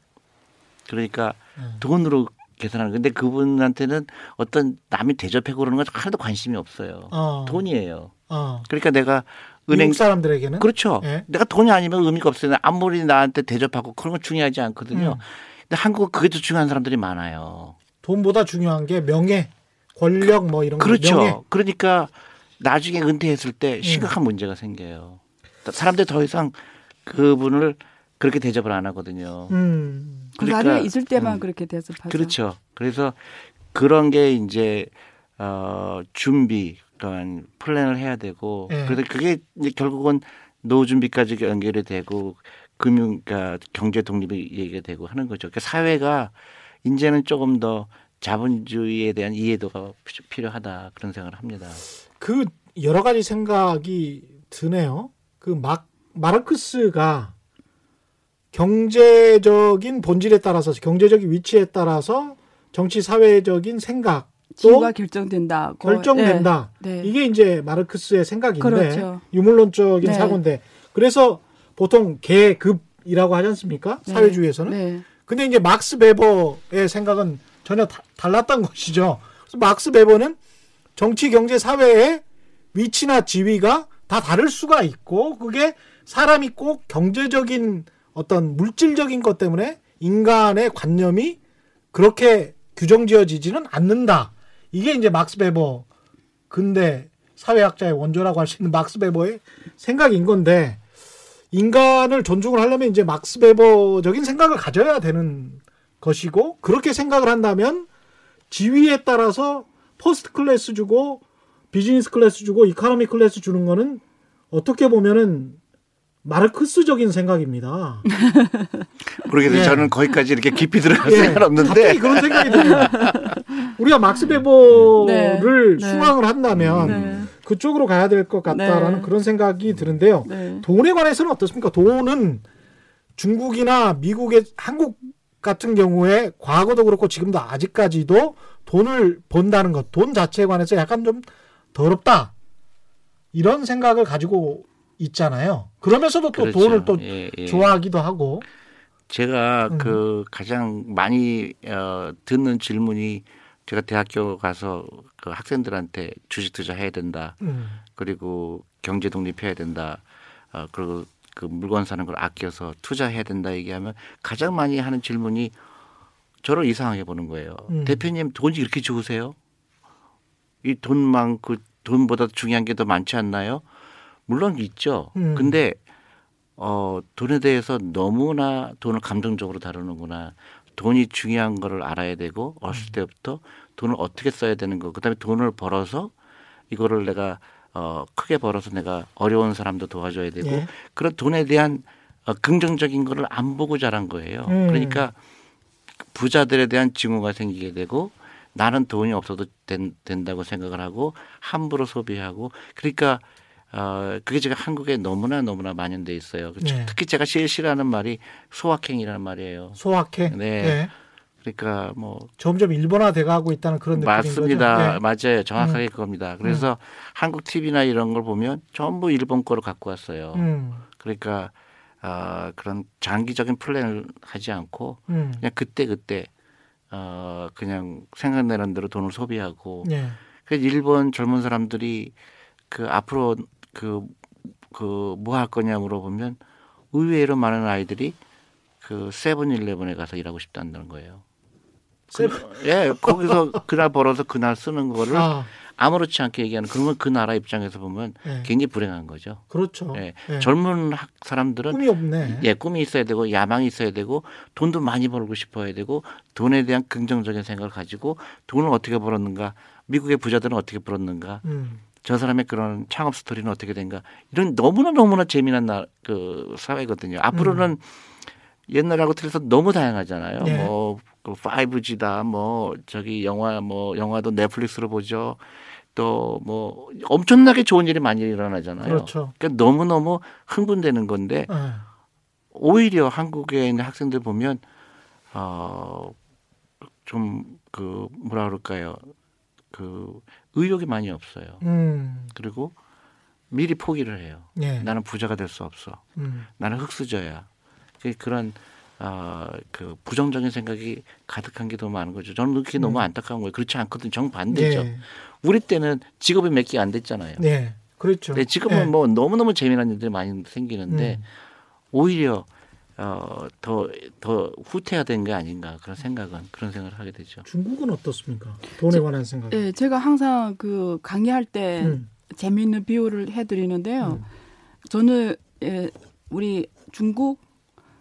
그러니까 음. 돈으로 계산하는 근데 그분한테는 어떤 남이 대접해 그러는 건 하나도 관심이 없어요. 어. 돈이에요. 어. 그러니까 내가 은행 사람들에게는 그렇죠. 예. 내가 돈이 아니면 의미가 없어요. 아무리 나한테 대접하고 그런 건 중요하지 않거든요. 음. 근데 한국은 그게 더 중요한 사람들이 많아요. 돈보다 중요한 게 명예, 권력 뭐 이런 거. 그렇죠. 그러니까 나중에 은퇴했을 때 심각한 문제가 생겨요. 사람들이 더 이상 그분을 그렇게 대접을 안 하거든요. 음. 그 그러니까, 자리에 있을 때만 음. 그렇게 대접하죠. 그렇죠. 그래서 그런 게 이제 어 준비 그러니까 플랜을 해야 되고 예. 그래서 그게 이제 결국은 노후 준비까지 연결이 되고 금융 그러니까 경제 독립이 얘기가 되고 하는 거죠. 그러니까 사회가 이제는 조금 더 자본주의에 대한 이해도가 피- 필요하다 그런 생각을 합니다. 그 여러 가지 생각이 드네요. 그 막 마르크스가 경제적인 본질에 따라서 경제적인 위치에 따라서 정치 사회적인 생각 또 지위가 결정된다. 그- 결정된다. 네. 네. 이게 이제 마르크스의 생각인데 그렇죠. 유물론적인 네. 사고인데 그래서 보통 계급이라고 하지 않습니까? 네. 사회주의에서는. 네. 근데 이제 막스 베버의 생각은 전혀 다- 달랐던 것이죠. 그래서 막스 베버는 정치, 경제, 사회의 위치나 지위가 다 다를 수가 있고 그게 사람이 꼭 경제적인 어떤 물질적인 것 때문에 인간의 관념이 그렇게 규정지어지지는 않는다. 이게 이제 막스 베버 근대 사회학자의 원조라고 할 수 있는 막스 베버의 생각인 건데 인간을 존중을 하려면 이제 막스 베버적인 생각을 가져야 되는 것이고 그렇게 생각을 한다면 지위에 따라서 first class 주고 비즈니스 클래스 주고 economy class 주는 거는 어떻게 보면은 마르크스적인 생각입니다. 모르겠어요. 예. 저는 거기까지 이렇게 깊이 들어갈 예, 생각은 없는데 갑자기 그런 생각이 드네요. 우리가 막스 베버를 네, 네. 숭앙을 한다면 네. 그쪽으로 가야 될 것 같다라는 네. 그런 생각이 드는데요. 네. 돈에 관해서는 어떻습니까? 돈은 중국이나 미국의 한국 같은 경우에 과거도 그렇고 지금도 아직까지도 돈을 번다는 것, 돈 자체에 관해서 약간 좀 더럽다. 이런 생각을 가지고 있잖아요. 그러면서도 또 그렇죠. 돈을 또 예, 예. 좋아하기도 하고. 제가 음. 그 가장 많이 어, 듣는 질문이 제가 대학교 가서 그 학생들한테 주식 투자해야 된다. 음. 그리고 경제 독립해야 된다. 어, 그리고 그 물건 사는 걸 아껴서 투자해야 된다 얘기하면 가장 많이 하는 질문이 저를 이상하게 보는 거예요. 음. 대표님 돈이 이렇게 좋으세요? 이 돈 많고 돈보다 중요한 게 더 많지 않나요? 물론 있죠. 음. 근데 어 돈에 대해서 너무나 돈을 감정적으로 다루는구나. 돈이 중요한 거를 알아야 되고 어렸을 때부터 돈을 어떻게 써야 되는 거. 그다음에 돈을 벌어서 이거를 내가 어 크게 벌어서 내가 어려운 사람도 도와줘야 되고 예. 그런 돈에 대한 어, 긍정적인 거를 안 보고 자란 거예요. 음. 그러니까 부자들에 대한 증오가 생기게 되고 나는 돈이 없어도 된, 된다고 생각을 하고 함부로 소비하고 그러니까 어 그게 제가 한국에 너무나 너무나 만연돼 있어요. 네. 특히 제가 제일 싫어하는 말이 소확행이라는 말이에요. 소확해. 네. 예. 그러니까 뭐 점점 일본화 돼가고 있다는 그런 느낌인 맞습니다. 거죠. 예. 맞아요. 정확하게 그겁니다. 그래서 한국 TV나 이런 걸 보면 전부 일본 거로 갖고 왔어요. 음. 그러니까 어, 그런 장기적인 플랜을 하지 않고 음. 그냥 그때 그때 어 그냥 생각나는 대로 돈을 소비하고 예. 그래서 일본 젊은 사람들이 그 앞으로 그 그 뭐 할 거냐 물어보면 의외로 많은 아이들이 그 세븐일레븐에 가서 일하고 싶다는 거예요. 세븐- 예, 거기서 그날 벌어서 그날 쓰는 거를 아, 아무렇지 않게 얘기하는 그러면 그 나라 입장에서 보면 예. 굉장히 불행한 거죠. 그렇죠. 예. 예. 젊은 학 사람들은 꿈이 없네. 예, 꿈이 있어야 되고 야망이 있어야 되고 돈도 많이 벌고 싶어야 되고 돈에 대한 긍정적인 생각을 가지고 돈을 어떻게 벌었는가 미국의 부자들은 어떻게 벌었는가 음. 저 사람의 그런 창업 스토리는 어떻게 된가 이런 너무나 너무나 재미난 나, 그 사회거든요. 앞으로는 옛날하고 틀려서 너무 다양하잖아요. 음. 네. 뭐그 5G다 뭐 저기 영화 뭐 영화도 넷플릭스로 보죠. 또 뭐 엄청나게 좋은 일이 많이 일어나잖아요. 그렇죠. 그러니까 너무 너무 흥분되는 건데 예. 오히려 한국에 있는 학생들 보면 어좀 그 뭐라 그럴까요? 그 의욕이 많이 없어요. 음. 그리고 미리 포기를 해요. 예. 나는 부자가 될 수 없어. 음. 나는 흙수저야. 그- 그런 어 그 부정적인 생각이 가득한 게 너무 많은 거죠. 저는 그게 너무 안타까운 거예요. 그렇지 않거든. 정 반대죠. 음. 예. 우리 때는 직업이 몇 개 안 됐잖아요. 네. 그렇죠. 근데 지금은 예. 뭐 너무 너무 재미난 일들이 많이 생기는데 음. 오히려 어더더 더 후퇴화된 게 아닌가 그런 생각은 그런 생각을 하게 되죠. 중국은 어떻습니까? 돈에 관한 생각. 예, 제가 항상 그 강의할 때 음. 재미있는 비유를 해드리는데요. 음. 저는 예, 우리 중국,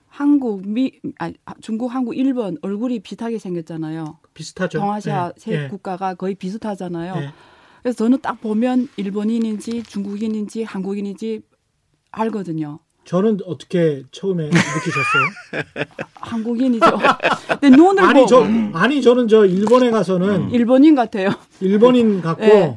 한국, 미, 아, 중국, 한국, 일본 얼굴이 비슷하게 생겼잖아요. 비슷하죠. 동아시아 예. 세 예. 국가가 거의 비슷하잖아요. 예. 그래서 저는 딱 보면 일본인인지 중국인인지 한국인인지 알거든요. 저는 어떻게 처음에 느끼셨어요? 한국인이죠. 근데 눈을 아니 보고 저 아니 저는 저 일본에 가서는 일본인 같아요. 일본인 같고 예.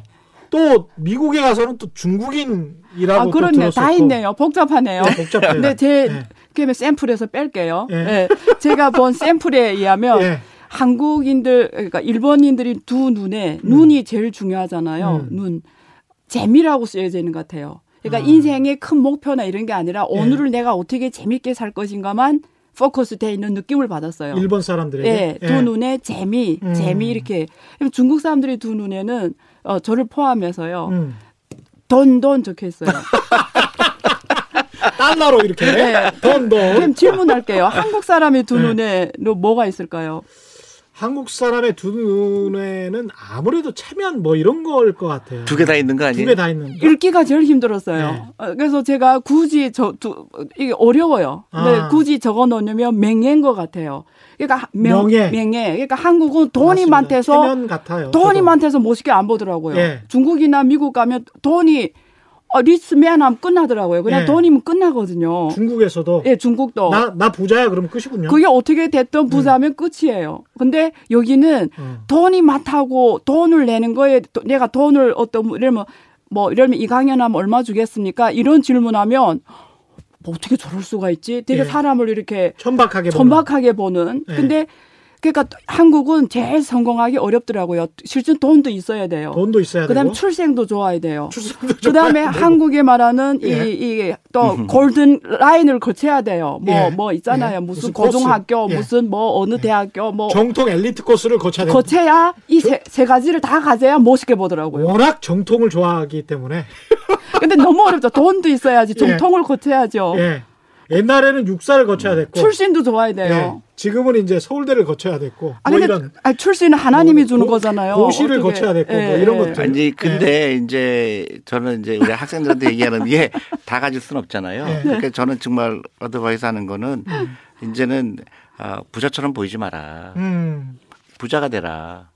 또 미국에 가서는 또 중국인이라고 아, 또 그렇네. 들었었고 다 있네요. 복잡하네요. 네, 복잡해요. 근데 제 예. 그러면 샘플에서 뺄게요. 예. 예. 제가 본 샘플에 의하면 예. 한국인들 그러니까 일본인들이 두 눈에 눈이 제일 중요하잖아요. 음. 눈 재미라고 쓰여져 있는 것 같아요. 그러니까 아. 인생의 큰 목표나 이런 게 아니라 오늘을 내가 어떻게 재밌게 살 것인가만 포커스 돼 있는 느낌을 받았어요. 일본 사람들에게 예, 두 눈에 재미, 음. 재미 이렇게. 중국 사람들이 두 눈에는 어, 저를 포함해서요. 음. 돈, 돈 적혀 있어요. 달러로 이렇게 네. 돈 돈. 그럼 질문할게요. 한국 사람의 두 네. 눈에 너 뭐가 있을까요? 한국 사람의 두 눈에는 아무래도 체면 뭐 이런 걸 것 같아요. 두 개 다 있는 거두 아니에요? 개다 있는. 읽기가 제일 힘들었어요. 네. 어, 그래서 제가 굳이 저 두, 이게 어려워요. 근데 아. 굳이 적어 놓으면 명예인 것 같아요. 그러니까 명, 명예. 명예. 그러니까 한국은 돈이 맞습니다. 많대서 체면 같아요. 돈이 저도. 많대서 멋있게 안 보더라고요. 예. 중국이나 미국 가면 돈이 어, 리스맨 하면 끝나더라고요. 그냥 예. 돈이면 끝나거든요. 중국에서도 예, 중국도. 나 나 부자야 그러면 끝이군요. 그게 어떻게 됐든 부자면 끝이에요. 근데 여기는 어. 돈이 많다고 돈을 내는 거에 또 내가 돈을 어떤 이러면 뭐 이러면 이 강연하면 얼마 주겠습니까? 이런 질문하면 뭐 어떻게 저럴 수가 있지? 되게 예. 사람을 이렇게 천박하게 보는. 천박하게 보는. 예. 근데 그러니까 또 한국은 제일 성공하기 어렵더라고요. 실제 돈도 있어야 돼요. 돈도 있어야 그다음에 되고 출생도 좋아야 돼요. 출생도 그다음에. 한국에 말하는 예. 이이또 골든 라인을 거쳐야 돼요. 뭐뭐 예. 있잖아요. 예. 무슨, 무슨. 고등학교, 예. 무슨 뭐 어느 대학교 뭐 정통 엘리트 코스를 거쳐야 되고 거쳐야 이세 가지를 다 가져야 멋있게 보더라고요. 워낙 정통을 좋아하기 때문에 근데 너무 어렵죠. 돈도 있어야지. 정통을 거쳐야죠. 예. 옛날에는 육사를 거쳐야 됐고 출신도 좋아야 예. 돼요. 지금은 이제 서울대를 거쳐야 됐고 아뭐 근데 이런 아, 출신은 하나님이 뭐 주는 고- 거잖아요. 고시를 어떻게. 거쳐야 됐고 뭐 예, 이런 예. 것들. 아니 근데 이제 저는 이제 우리 학생들한테 얘기하는 게 다 가질 수는 없잖아요. 네. 그러니까 저는 정말 어드바이스 하는 거는 이제는 아, 부자처럼 보이지 마라. 음. 부자가 되라.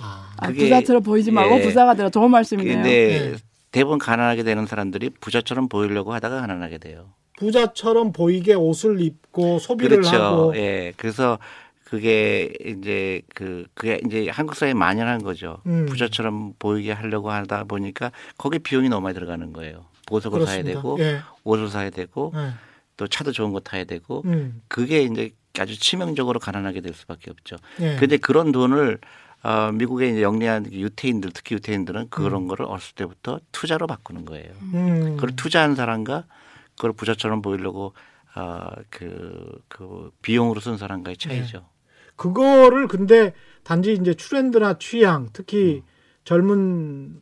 아. 아, 그게- 부자처럼 보이지 말고 예. 부자가 되라. 좋은 말씀이네요. 근데 네. 대부분 가난하게 되는 사람들이 부자처럼 보이려고 하다가 가난하게 돼요. 부자처럼 보이게 옷을 입고 소비를 그렇죠. 하고 예. 그래서 그게 이제 그 그게 이제 한국 사회에 만연한 거죠. 음. 부자처럼 보이게 하려고 하다 보니까 거기 비용이 너무 많이 들어가는 거예요. 보석을 사야 그렇습니다. 되고 예. 옷을 사야 되고 예. 또 차도 좋은 거 타야 되고 음. 그게 이제 아주 치명적으로 가난하게 될 수밖에 없죠. 예. 근데 그런 돈을 어, 미국의 이제 영리한 유태인들 특히 유태인들은 그런 거를 어렸을 때부터 투자로 바꾸는 거예요. 음. 그걸 투자한 사람과 그걸 부자처럼 보이려고 어, 그, 그 비용으로 쓴 사람과의 차이죠. 그거를 근데 단지 이제 트렌드나 취향, 특히 젊은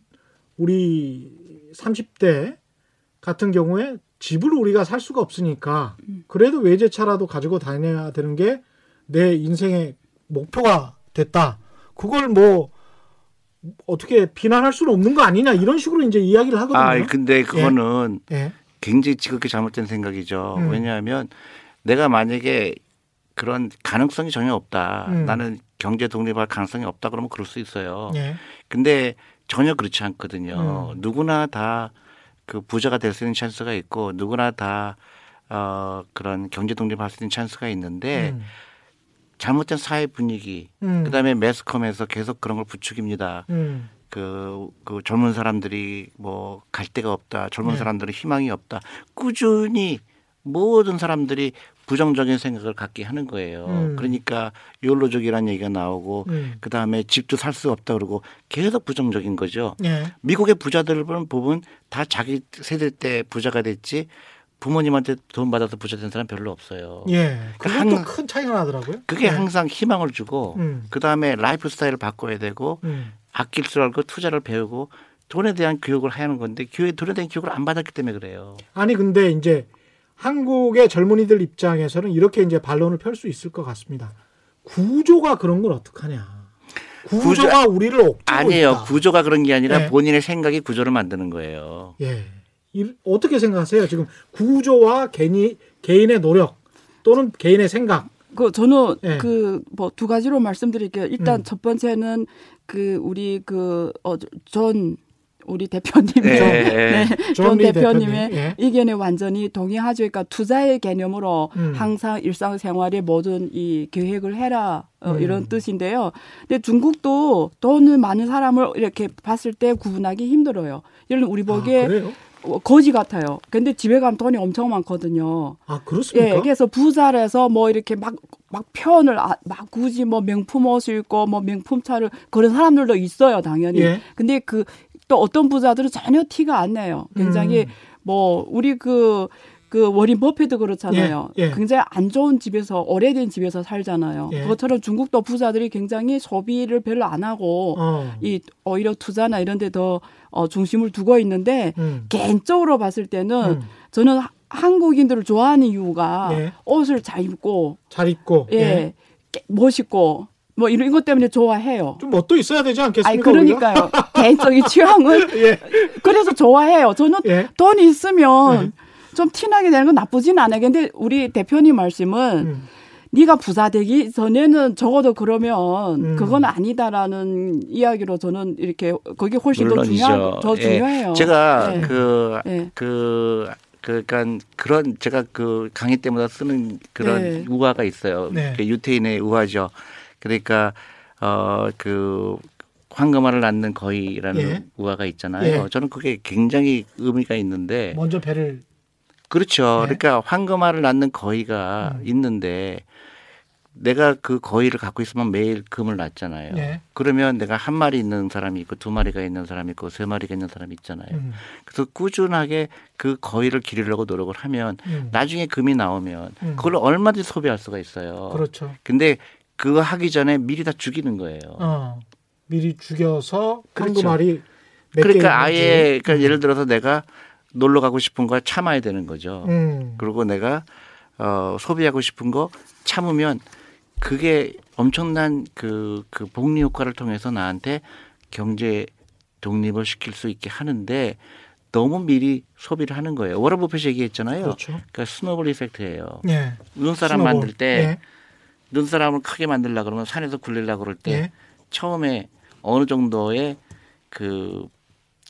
우리 30대 같은 경우에 집을 우리가 살 수가 없으니까 그래도 외제차라도 가지고 다녀야 되는 게 내 인생의 목표가 됐다. 그걸 뭐 어떻게 비난할 수는 없는 거 아니냐 이런 식으로 이제 이야기를 하거든요. 아, 근데 그거는 예. 굉장히 지극히 잘못된 생각이죠. 음. 왜냐하면 내가 만약에 그런 가능성이 전혀 없다. 음. 나는 경제 독립할 가능성이 없다 그러면 그럴 수 있어요. 예. 근데 전혀 그렇지 않거든요. 음. 누구나 다 그 부자가 될 수 있는 찬스가 있고 누구나 다 어, 그런 경제 독립할 수 있는 찬스가 있는데 음. 잘못된 사회 분위기 음. 그다음에 매스컴에서 계속 그런 걸 부추깁니다. 음. 그, 그 젊은 사람들이 뭐 갈 데가 없다. 젊은 네. 사람들은 희망이 없다. 꾸준히 모든 사람들이 부정적인 생각을 갖게 하는 거예요. 음. 그러니까 욜로족이라는 얘기가 나오고 음. 그 다음에 집도 살 수 없다 그러고 계속 부정적인 거죠. 예. 미국의 부자들을 보면 다 자기 세대 때 부자가 됐지 부모님한테 돈 받아서 부자 된 사람 별로 없어요. 예. 그것도 한- 큰 차이가 나더라고요. 그게 예. 항상 희망을 주고 음. 그 다음에 라이프 스타일을 바꿔야 되고 음. 아낄 줄 알고 투자를 배우고 돈에 대한 교육을 하는 건데 교회 돈에 대한 교육을 안 받았기 때문에 그래요. 아니 근데 이제 한국의 젊은이들 입장에서는 이렇게 이제 반론을 펼 수 있을 것 같습니다. 구조가 그런 걸 어떡하냐. 구조가 우리를 옥죄고 아니에요. 있다. 구조가 그런 게 아니라 네. 본인의 생각이 구조를 만드는 거예요. 예. 이- 어떻게 생각하세요? 지금 구조와 개인이, 개인의 노력 또는 개인의 생각. 그 저는 예. 그뭐 두 가지로 말씀드릴게요. 일단 음. 첫 번째는 그 우리 그어전 우리 대표님의 네. 네, 존 전리 대표님의 대표님, 예. 의견에 완전히 동의하죠. 그러니까 투자의 개념으로 음. 항상 일상생활에 모든 이 계획을 해라 어, 음. 이런 뜻인데요. 근데 중국도 돈은 많은 사람을 이렇게 봤을 때 구분하기 힘들어요. 예를 들어 우리 보기에 아, 그래요? 어, 거지 같아요. 근데 집에 가면 돈이 엄청 많거든요. 아 그렇습니까? 예, 그래서 부자라서 뭐 이렇게 막, 막 표현을 아, 막 굳이 뭐 명품 옷을 입고 뭐 명품 차를 그런 사람들도 있어요, 당연히. 예. 근데 그 또 어떤 부자들은 전혀 티가 안 내요. 굉장히 음. 뭐 우리 그, 그 워린 버핏도 그렇잖아요. 예, 예. 굉장히 안 좋은 집에서 오래된 집에서 살잖아요. 예. 그것처럼 중국도 부자들이 굉장히 소비를 별로 안 하고 어. 이 오히려 투자나 이런 데 더 어, 중심을 두고 있는데 음. 개인적으로 봤을 때는 음. 저는 하- 한국인들을 좋아하는 이유가 예. 옷을 잘 입고 잘 입고 예, 깨- 멋있고 뭐 이런 것 때문에 좋아해요. 좀 멋도 있어야 되지 않겠습니까? 아니 그러니까요. 개인적인 취향은? 예. 그래서 좋아해요. 저는 예. 돈이 있으면 네. 좀 티나게 되는 건 나쁘진 않아요. 근데 우리 대표님 말씀은 음. 네가 부자 되기 전에는 적어도 그러면 음. 그건 아니다라는 이야기로 저는 이렇게 그게 훨씬 더 물론이죠. 중요한 더 예. 중요해요. 제가 예. 그 예. 그 그러니까 그런 제가 그 강의 때마다 쓰는 그런 네. 우화가 있어요. 네. 그 유태인의 우화죠. 그러니까 어그 황금알을 낳는 거위라는 예. 우화가 있잖아요. 예. 저는 그게 굉장히 의미가 있는데 먼저 배를 그렇죠. 네. 그러니까 황금알을 낳는 거위가 음. 있는데 내가 그 거위를 갖고 있으면 매일 금을 낳잖아요. 네. 그러면 내가 한 마리 있는 사람이 있고 두 마리가 있는 사람이 있고 세 마리가 있는 사람이 있잖아요. 음, 그래서 꾸준하게 그 거위를 기르려고 노력을 하면 음. 나중에 금이 나오면 음. 그걸 얼마든지 소비할 수가 있어요. 그렇죠. 근데 그거 하기 전에 미리 다 죽이는 거예요. 어. 미리 죽여서 그렇죠. 황금알이 몇 그러니까 개 아예. 그러니까 예를 들어서 내가 놀러 가고 싶은 거 참아야 되는 거죠. 음. 그리고 내가 어 소비하고 싶은 거 참으면 그게 엄청난 그, 그 복리 효과를 통해서 나한테 경제 독립을 시킬 수 있게 하는데 너무 미리 소비를 하는 거예요. 워런 버핏이 얘기했잖아요. 그렇죠. 그러니까 스노볼 이펙트예요. 예. 눈사람 스노볼. 만들 때 예. 눈사람을 크게 만들려 그러면 산에서 굴리려 그럴 때 예. 처음에 어느 정도의 그,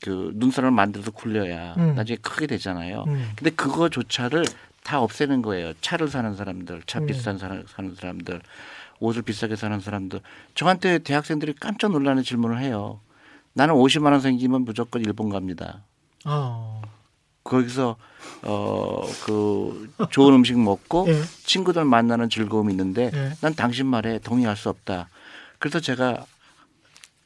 그 눈사람을 만들어서 굴려야 음. 나중에 크게 되잖아요. 음. 근데 그거조차를 다 없애는 거예요. 차를 사는 사람들, 차 음. 비싼 사는, 사는 사람들, 옷을 비싸게 사는 사람들. 저한테 대학생들이 깜짝 놀라는 질문을 해요. 나는 50만 원 생기면 무조건 일본 갑니다. 아. 거기서 어 그 좋은 음식 먹고 예. 친구들 만나는 즐거움이 있는데 예. 난 당신 말에 동의할 수 없다. 그래서 제가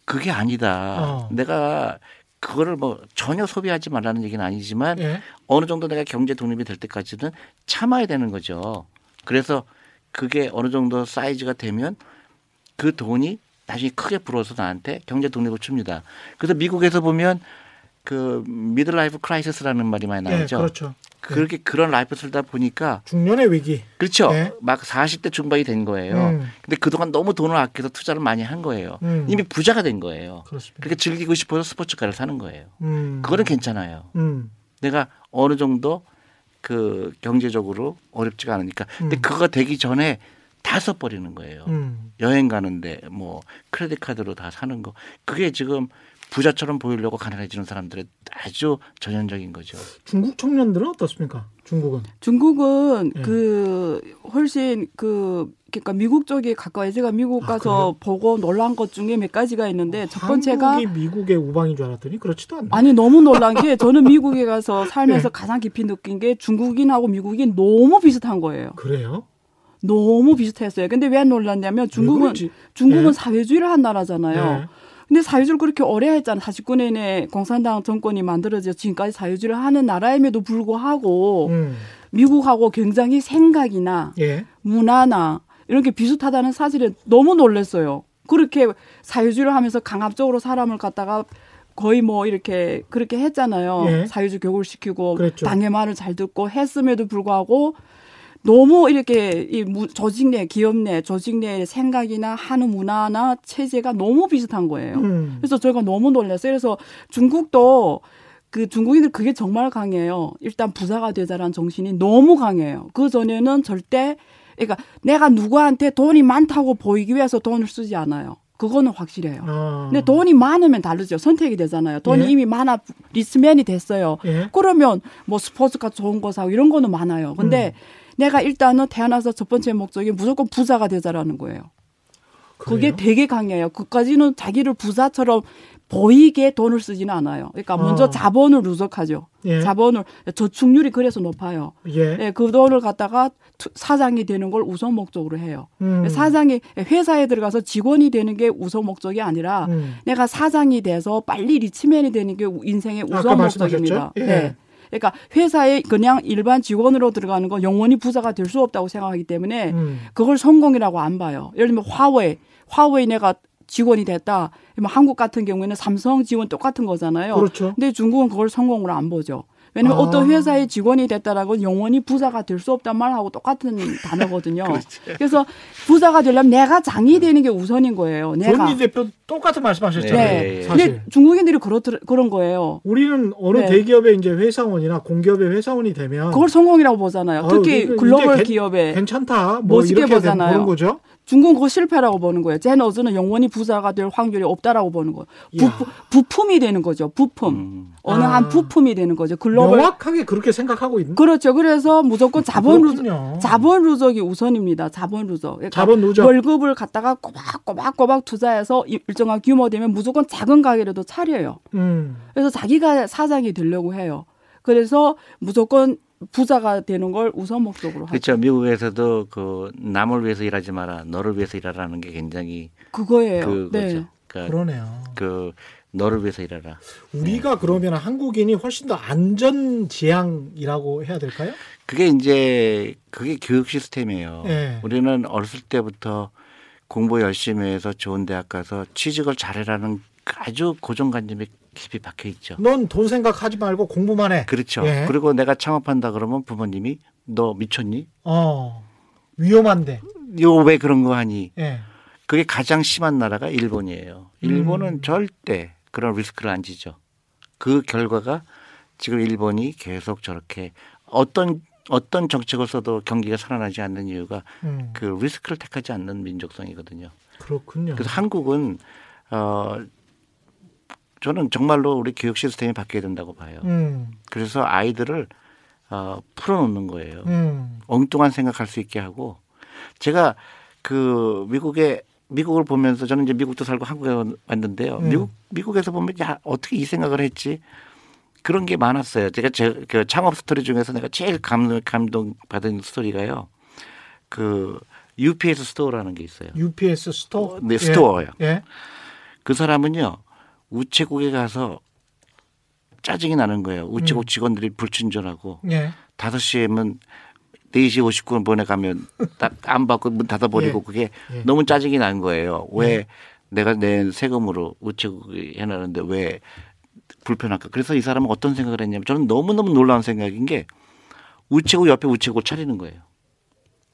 그게 아니다. 어. 내가 그거를 뭐 전혀 소비하지 말라는 얘기는 아니지만 예. 어느 정도 내가 경제 독립이 될 때까지는 참아야 되는 거죠. 그래서 그게 어느 정도 사이즈가 되면 그 돈이 나중에 크게 불어서 나한테 경제 독립을 줍니다. 그래서 미국에서 보면 그 midlife crisis라는 말이 많이 예. 나오죠. 그렇죠. 그렇게 그런 life 살다 보니까 중년의 위기. 그렇죠. 네. 막 40대 중반이 된 거예요. 음. 근데 그동안 너무 돈을 아껴서 투자를 많이 한 거예요. 음. 이미 부자가 된 거예요. 그렇습니다. 그러니까 즐기고 싶어서 스포츠카를 사는 거예요. 음. 그거는 괜찮아요. 음. 내가 어느 정도 그 경제적으로 어렵지가 않으니까. 근데 음. 그거 되기 전에 다 써버리는 거예요. 음. 여행 가는데 뭐 크레딧 카드로 다 사는 거. 그게 지금 부자처럼 보이려고 가난해지는 사람들의 아주 전형적인 거죠. 중국 청년들은 어떻습니까? 중국은. 중국은 예. 그 훨씬 그 그러니까 미국 쪽에 가까워요. 제가 미국 아, 가서 보고 놀란 것 중에 몇 가지가 있는데 첫 번째가 한국이 미국의 우방인 줄 알았더니 그렇지도 않네. 아니 너무 놀란 게 저는 미국에 가서 살면서 예. 가장 깊이 느낀 게 중국인하고 미국인 너무 비슷한 거예요. 그래요? 너무 비슷했어요. 근데 왜 놀랐냐면 왜 중국은? 중국은 예. 사회주의를 한 나라잖아요. 예. 근데 사회주의를 그렇게 오래 했잖아. 49년에 공산당 정권이 만들어져 지금까지 사회주의를 하는 나라임에도 불구하고 음. 미국하고 굉장히 생각이나 예. 문화나 이런 게 비슷하다는 사실에 너무 놀랐어요. 그렇게 사회주의를 하면서 강압적으로 사람을 갖다가 거의 뭐 이렇게 그렇게 했잖아요. 예. 사회주의 교육을 시키고 그랬죠. 당의 말을 잘 듣고 했음에도 불구하고 너무 이렇게 이 무- 조직 내 기업 내 조직 내의 생각이나 하는 문화나 체제가 너무 비슷한 거예요. 음. 그래서 저희가 너무 놀랐어요. 그래서 중국도 그 중국인들 그게 정말 강해요. 일단 부자가 되자라는 정신이 너무 강해요. 그 전에는 절대 그러니까 내가 누구한테 돈이 많다고 보이기 위해서 돈을 쓰지 않아요. 그거는 확실해요. 아. 근데 돈이 많으면 다르죠. 선택이 되잖아요. 돈이 예. 이미 많아 리스맨이 됐어요. 예. 그러면 뭐 스포츠카 좋은 거 사고 이런 거는 많아요. 근데 음. 내가 일단은 태어나서 첫 번째 목적이 무조건 부자가 되자라는 거예요. 그게 그래요? 되게 강해요. 그까지는 자기를 부자처럼 보이게 돈을 쓰지는 않아요. 그러니까 먼저 어. 자본을 누적하죠. 예. 자본을 저축률이 그래서 높아요. 예. 예, 그 돈을 갖다가 투- 사장이 되는 걸 우선 목적으로 해요. 음. 사장이 회사에 들어가서 직원이 되는 게 우선 목적이 아니라 음. 내가 사장이 돼서 빨리 rich man이 되는 게 인생의 우선? 목적입니다. 예. 네. 그러니까 회사에 그냥 일반 직원으로 들어가는 건 영원히 부자가 될 수 없다고 생각하기 때문에 음. 그걸 성공이라고 안 봐요. 예를 들면 화웨이, 화웨이 내가 직원이 됐다. 한국 같은 경우에는 삼성 직원 똑같은 거잖아요. 그렇죠. 근데 중국은 그걸 성공으로 안 보죠. 왜냐면 아. 어떤 회사의 직원이 됐다라는 건 영원히 부자가 될 수 없단 말하고 똑같은 단어거든요. 그래서 부자가 되려면 내가 장이 되는 게 우선인 거예요. 내가 조은희 대표 똑같은 말씀하셨잖아요. 네. 사실. 근데 중국인들이 그렇 그런 거예요. 우리는 어느 네. 대기업의 이제 회사원이나 공기업의 회사원이 되면 그걸 성공이라고 보잖아요. 아유, 특히 이거 글로벌 기업에 괜찮다. 뭐 멋있게 이렇게 보잖아요. 거죠. 중국은 그거 실패라고 보는 거예요. 제너즈는 영원히 부자가 될 확률이 없다라고 보는 거예요. 부, 부품이 되는 거죠. 부품. 음. 어느 아. 한 부품이 되는 거죠. 글로벌 명확하게 그렇게 생각하고 있는 그렇죠. 그래서 무조건 자본 누적, 그렇군요. 자본 누적이 우선입니다. 자본 누적. 그러니까 자본 누적. 월급을 갖다가 꼬박꼬박꼬박 투자해서 일- 일정한 규모 되면 무조건 작은 가게라도 차려요. 음. 그래서 자기가 사장이 되려고 해요. 그래서 무조건 부자가 되는 걸 우선 목적으로 하죠. 그렇죠. 미국에서도 그 남을 위해서 일하지 마라, 너를 위해서 일하라는 게 굉장히 그거예요. 그거죠. 네. 그러니까 그러네요. 그 너를 위해서 일하라. 우리가 그러면 한국인이 훨씬 더 안전 지향이라고 해야 될까요? 그게 이제 그게 교육 시스템이에요. 네. 우리는 어렸을 때부터 공부 열심히 해서 좋은 대학 가서 취직을 잘해라는 그 아주 고정관념이 깊이 박혀 있죠. 넌 돈 생각하지 말고 공부만 해. 그렇죠. 예. 그리고 내가 창업한다 그러면 부모님이 너 미쳤니? 어. 위험한데. 요 왜 그런 거 하니? 예. 그게 가장 심한 나라가 일본이에요. 일본은 음. 절대 그런 리스크를 안 지죠. 그 결과가 지금 일본이 계속 저렇게 어떤 어떤 정책을 써도 경기가 살아나지 않는 이유가 음. 그 리스크를 택하지 않는 민족성이거든요. 그렇군요. 그래서 한국은 어 저는 정말로 우리 교육 시스템이 바뀌어야 된다고 봐요. 음. 그래서 아이들을 어 풀어놓는 거예요. 음. 엉뚱한 생각할 수 있게 하고 제가 그 미국에 미국을 보면서 저는 이제 미국도 살고 한국에 왔는데요. 음. 미국 미국에서 보면 야 어떻게 이 생각을 했지 그런 게 많았어요. 제가 제 그 창업 스토리 중에서 내가 제일 감동 감동 받은 스토리가요. 그 UPS Store라는 게 있어요. UPS Store. 네, Store요. 예. 그 사람은요 우체국에 가서 짜증이 나는 거예요. 우체국 음. 직원들이 불친절하고 예. 다섯 시에면 4시 59분에 가면 딱 안 받고 문 닫아버리고 예. 그게 예. 너무 짜증이 나는 거예요. 왜 예. 내가 낸 세금으로 우체국이 해놨는데 왜 불편할까? 그래서 이 사람은 어떤 생각을 했냐면 저는 너무너무 놀라운 생각인 게 우체국 옆에 우체국을 차리는 거예요.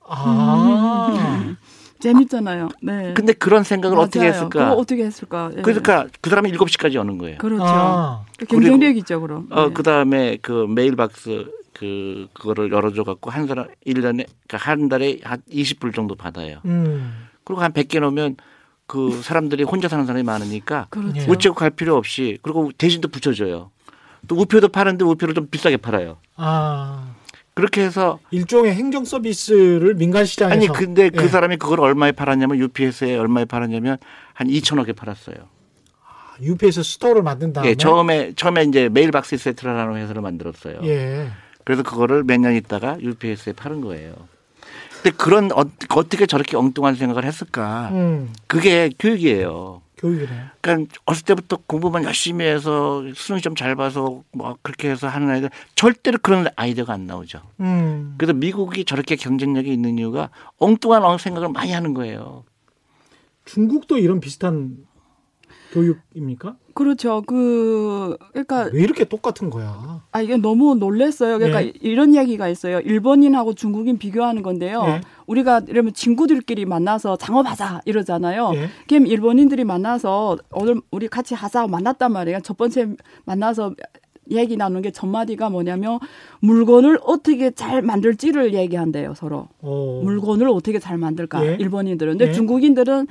아. 재밌잖아요. 네. 근데 그런 생각을 맞아요. 어떻게 했을까? 그거 어떻게 했을까? 예. 그러니까 그 사람이 7시까지 오는 거예요. 그렇죠. 아. 경쟁력 있죠, 그럼. 어, 네. 그 다음에 그 메일 박스 그, 그거를 열어 줘 갖고 한 사람, 1년에, 그러니까 한 달에 한 20불 정도 받아요. 음. 그리고 한 100개 넣으면 그 사람들이 혼자 사는 사람이 많으니까 그렇죠. 예. 우체국 갈 필요 없이 그리고 대신도 붙여줘요. 또 우표도 파는데 우표를 좀 비싸게 팔아요. 아. 그렇게 해서 일종의 행정 서비스를 민간 시장에서 아니 근데 그 예. 사람이 그걸 얼마에 팔았냐면 UPS에 얼마에 팔았냐면 한 2천억에 팔았어요. UPS Store를 만든 다음에 예, 처음에 처음에 이제 Mail Boxes Etc.라는 회사를 만들었어요. 예. 그래서 그거를 몇 년 있다가 UPS에 파는 거예요. 근데 그런 어, 어떻게 저렇게 엉뚱한 생각을 했을까? 음. 그게 교육이에요. 교육이네요. 그러니까 어릴 때부터 공부만 열심히 해서 수능 시험 잘 봐서 뭐 그렇게 해서 하는 아이들 절대로 그런 아이디어가 안 나오죠. 음. 그래서 미국이 저렇게 경쟁력이 있는 이유가 엉뚱한 생각을 많이 하는 거예요. 중국도 이런 비슷한 교육입니까? 그렇죠. 그 그러니까 왜 이렇게 똑같은 거야? 아 이게 너무 놀랬어요. 그러니까 예. 이런 이야기가 있어요. 일본인하고 중국인 비교하는 건데요. 예. 우리가 이러면 친구들끼리 만나서 장업하자 이러잖아요. 예. 그럼 일본인들이 만나서 오늘 우리 같이 하자 만났단 말이에요. 첫 번째 만나서 얘기 나누는 게첫 마디가 뭐냐면 물건을 어떻게 잘 만들지를 얘기한대요 서로. 어. 물건을 어떻게 잘 만들까 예. 일본인들은 근데 예. 중국인들은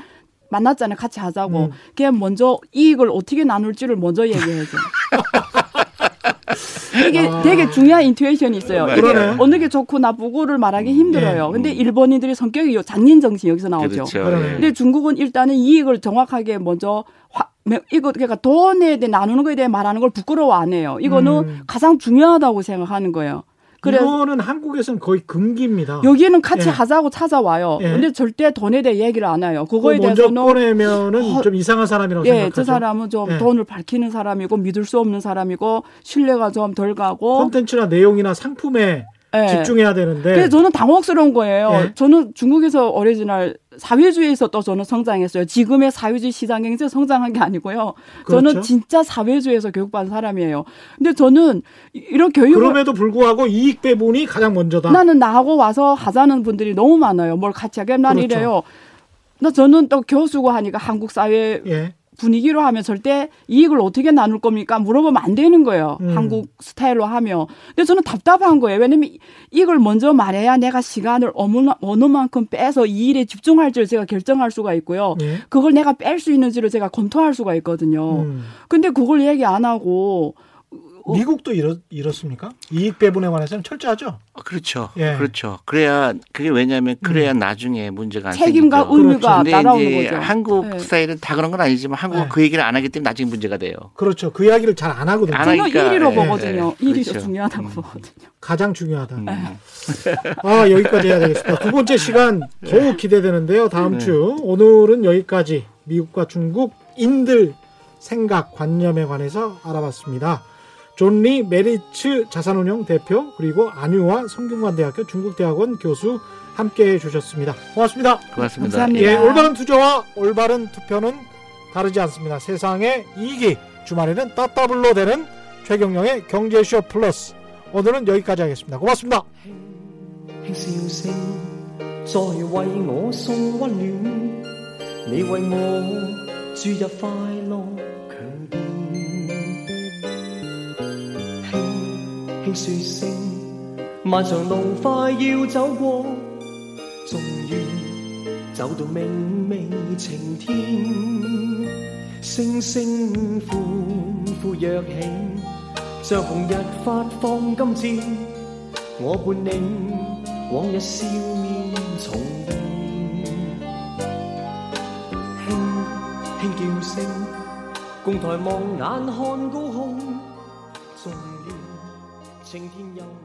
만났잖아요 같이 하자고 음. 그냥 먼저 이익을 어떻게 나눌지를 먼저 얘기해줘 이게 아. 되게 중요한 인투이션이 있어요 이게 그러네. 어느 게 좋고 나쁘고를 말하기 힘들어요 예. 근데 일본인들이 성격이 요 잔인 정신 여기서 나오죠 그렇죠. 그러네. 예. 근데 중국은 일단은 이익을 정확하게 먼저 화, 매- 이거 그러니까 돈에 대해 나누는 거에 대해 말하는 걸 부끄러워 안 해요 이거는 음. 가장 중요하다고 생각하는 거예요 이거는 한국에서는 거의 금기입니다. 여기는 같이 예. 하자고 찾아와요. 예. 근데 절대 돈에 대해 얘기를 안 해요. 그거에 그거 먼저 대해서는 꺼내면은 어, 좀 이상한 사람이라고 예, 생각하죠. 저 사람은 좀 예. 돈을 밝히는 사람이고 믿을 수 없는 사람이고 신뢰가 좀 덜 가고. 콘텐츠나 내용이나 상품에 예. 집중해야 되는데 그래서 저는 당혹스러운 거예요. 예. 저는 중국에서 오리지널 사회주의에서 또 저는 성장했어요. 지금의 사회주의 시장 경제 성장한 게 아니고요. 그렇죠. 저는 진짜 사회주의에서 교육받은 사람이에요. 근데 저는 이- 이런 교육을 그럼에도 불구하고 이익 배분이 가장 먼저다. 나는 나하고 와서 하자는 분들이 너무 많아요. 뭘 같이 하게. 난 그렇죠. 이래요. 나 저는 또 교수고 하니까 한국 사회 예. 분위기로 하면 절대 이익을 어떻게 나눌 겁니까? 물어보면 안 되는 거예요. 음. 한국 스타일로 하면. 근데 저는 답답한 거예요. 왜냐면 이걸 먼저 말해야 내가 시간을 어느, 어느 만큼 빼서 이 일에 집중할지를 제가 결정할 수가 있고요. 예. 그걸 내가 뺄 수 있는지를 제가 검토할 수가 있거든요. 음. 근데 그걸 얘기 안 하고 어. 미국도 이렇, 이렇습니까? 이익 배분에 관해서는 철저하죠. 어, 그렇죠. 예. 음. 그렇죠. 그래야 그게 왜냐하면 그래야 나중에 문제가 안 책임과 생기죠. 의무가 근데 따라오는 이제 거죠. 한국 네. 스타일은 다 그런 건 아니지만 한국은 네. 그 얘기를 안 하기 때문에 나중에 문제가 돼요. 그렇죠. 그 이야기를 잘 안 하거든요. 안 하니까, 1위로 예, 보거든요. 예, 1위 그렇죠. 가 중요하다고 보거든요. 가장 중요하다. 음. 아 여기까지 해야 되겠습니다. 두 번째 시간 더욱 기대되는데요. 다음 네. 주 오늘은 여기까지 미국과 중국 인들 생각 관념에 관해서 알아봤습니다. 존리 메리츠 자산운용 대표 그리고 안유화 성균관대학교 중국대학원 교수 함께해 주셨습니다. 고맙습니다. 고맙습니다. 감사합니다. 예, 올바른 투자와 올바른 투표는 다르지 않습니다. 세상의 이익이 주말에는 따따블로 되는 최경영의 경제쇼 플러스 오늘은 여기까지 하겠습니다. 고맙습니다. 輕說聲，漫長路快要走過，終於走到明媚晴天。星星歡呼跃起，像紅日發放金箭。我伴你往日笑面重現，輕輕叫聲，共抬望眼看高空，晴天有。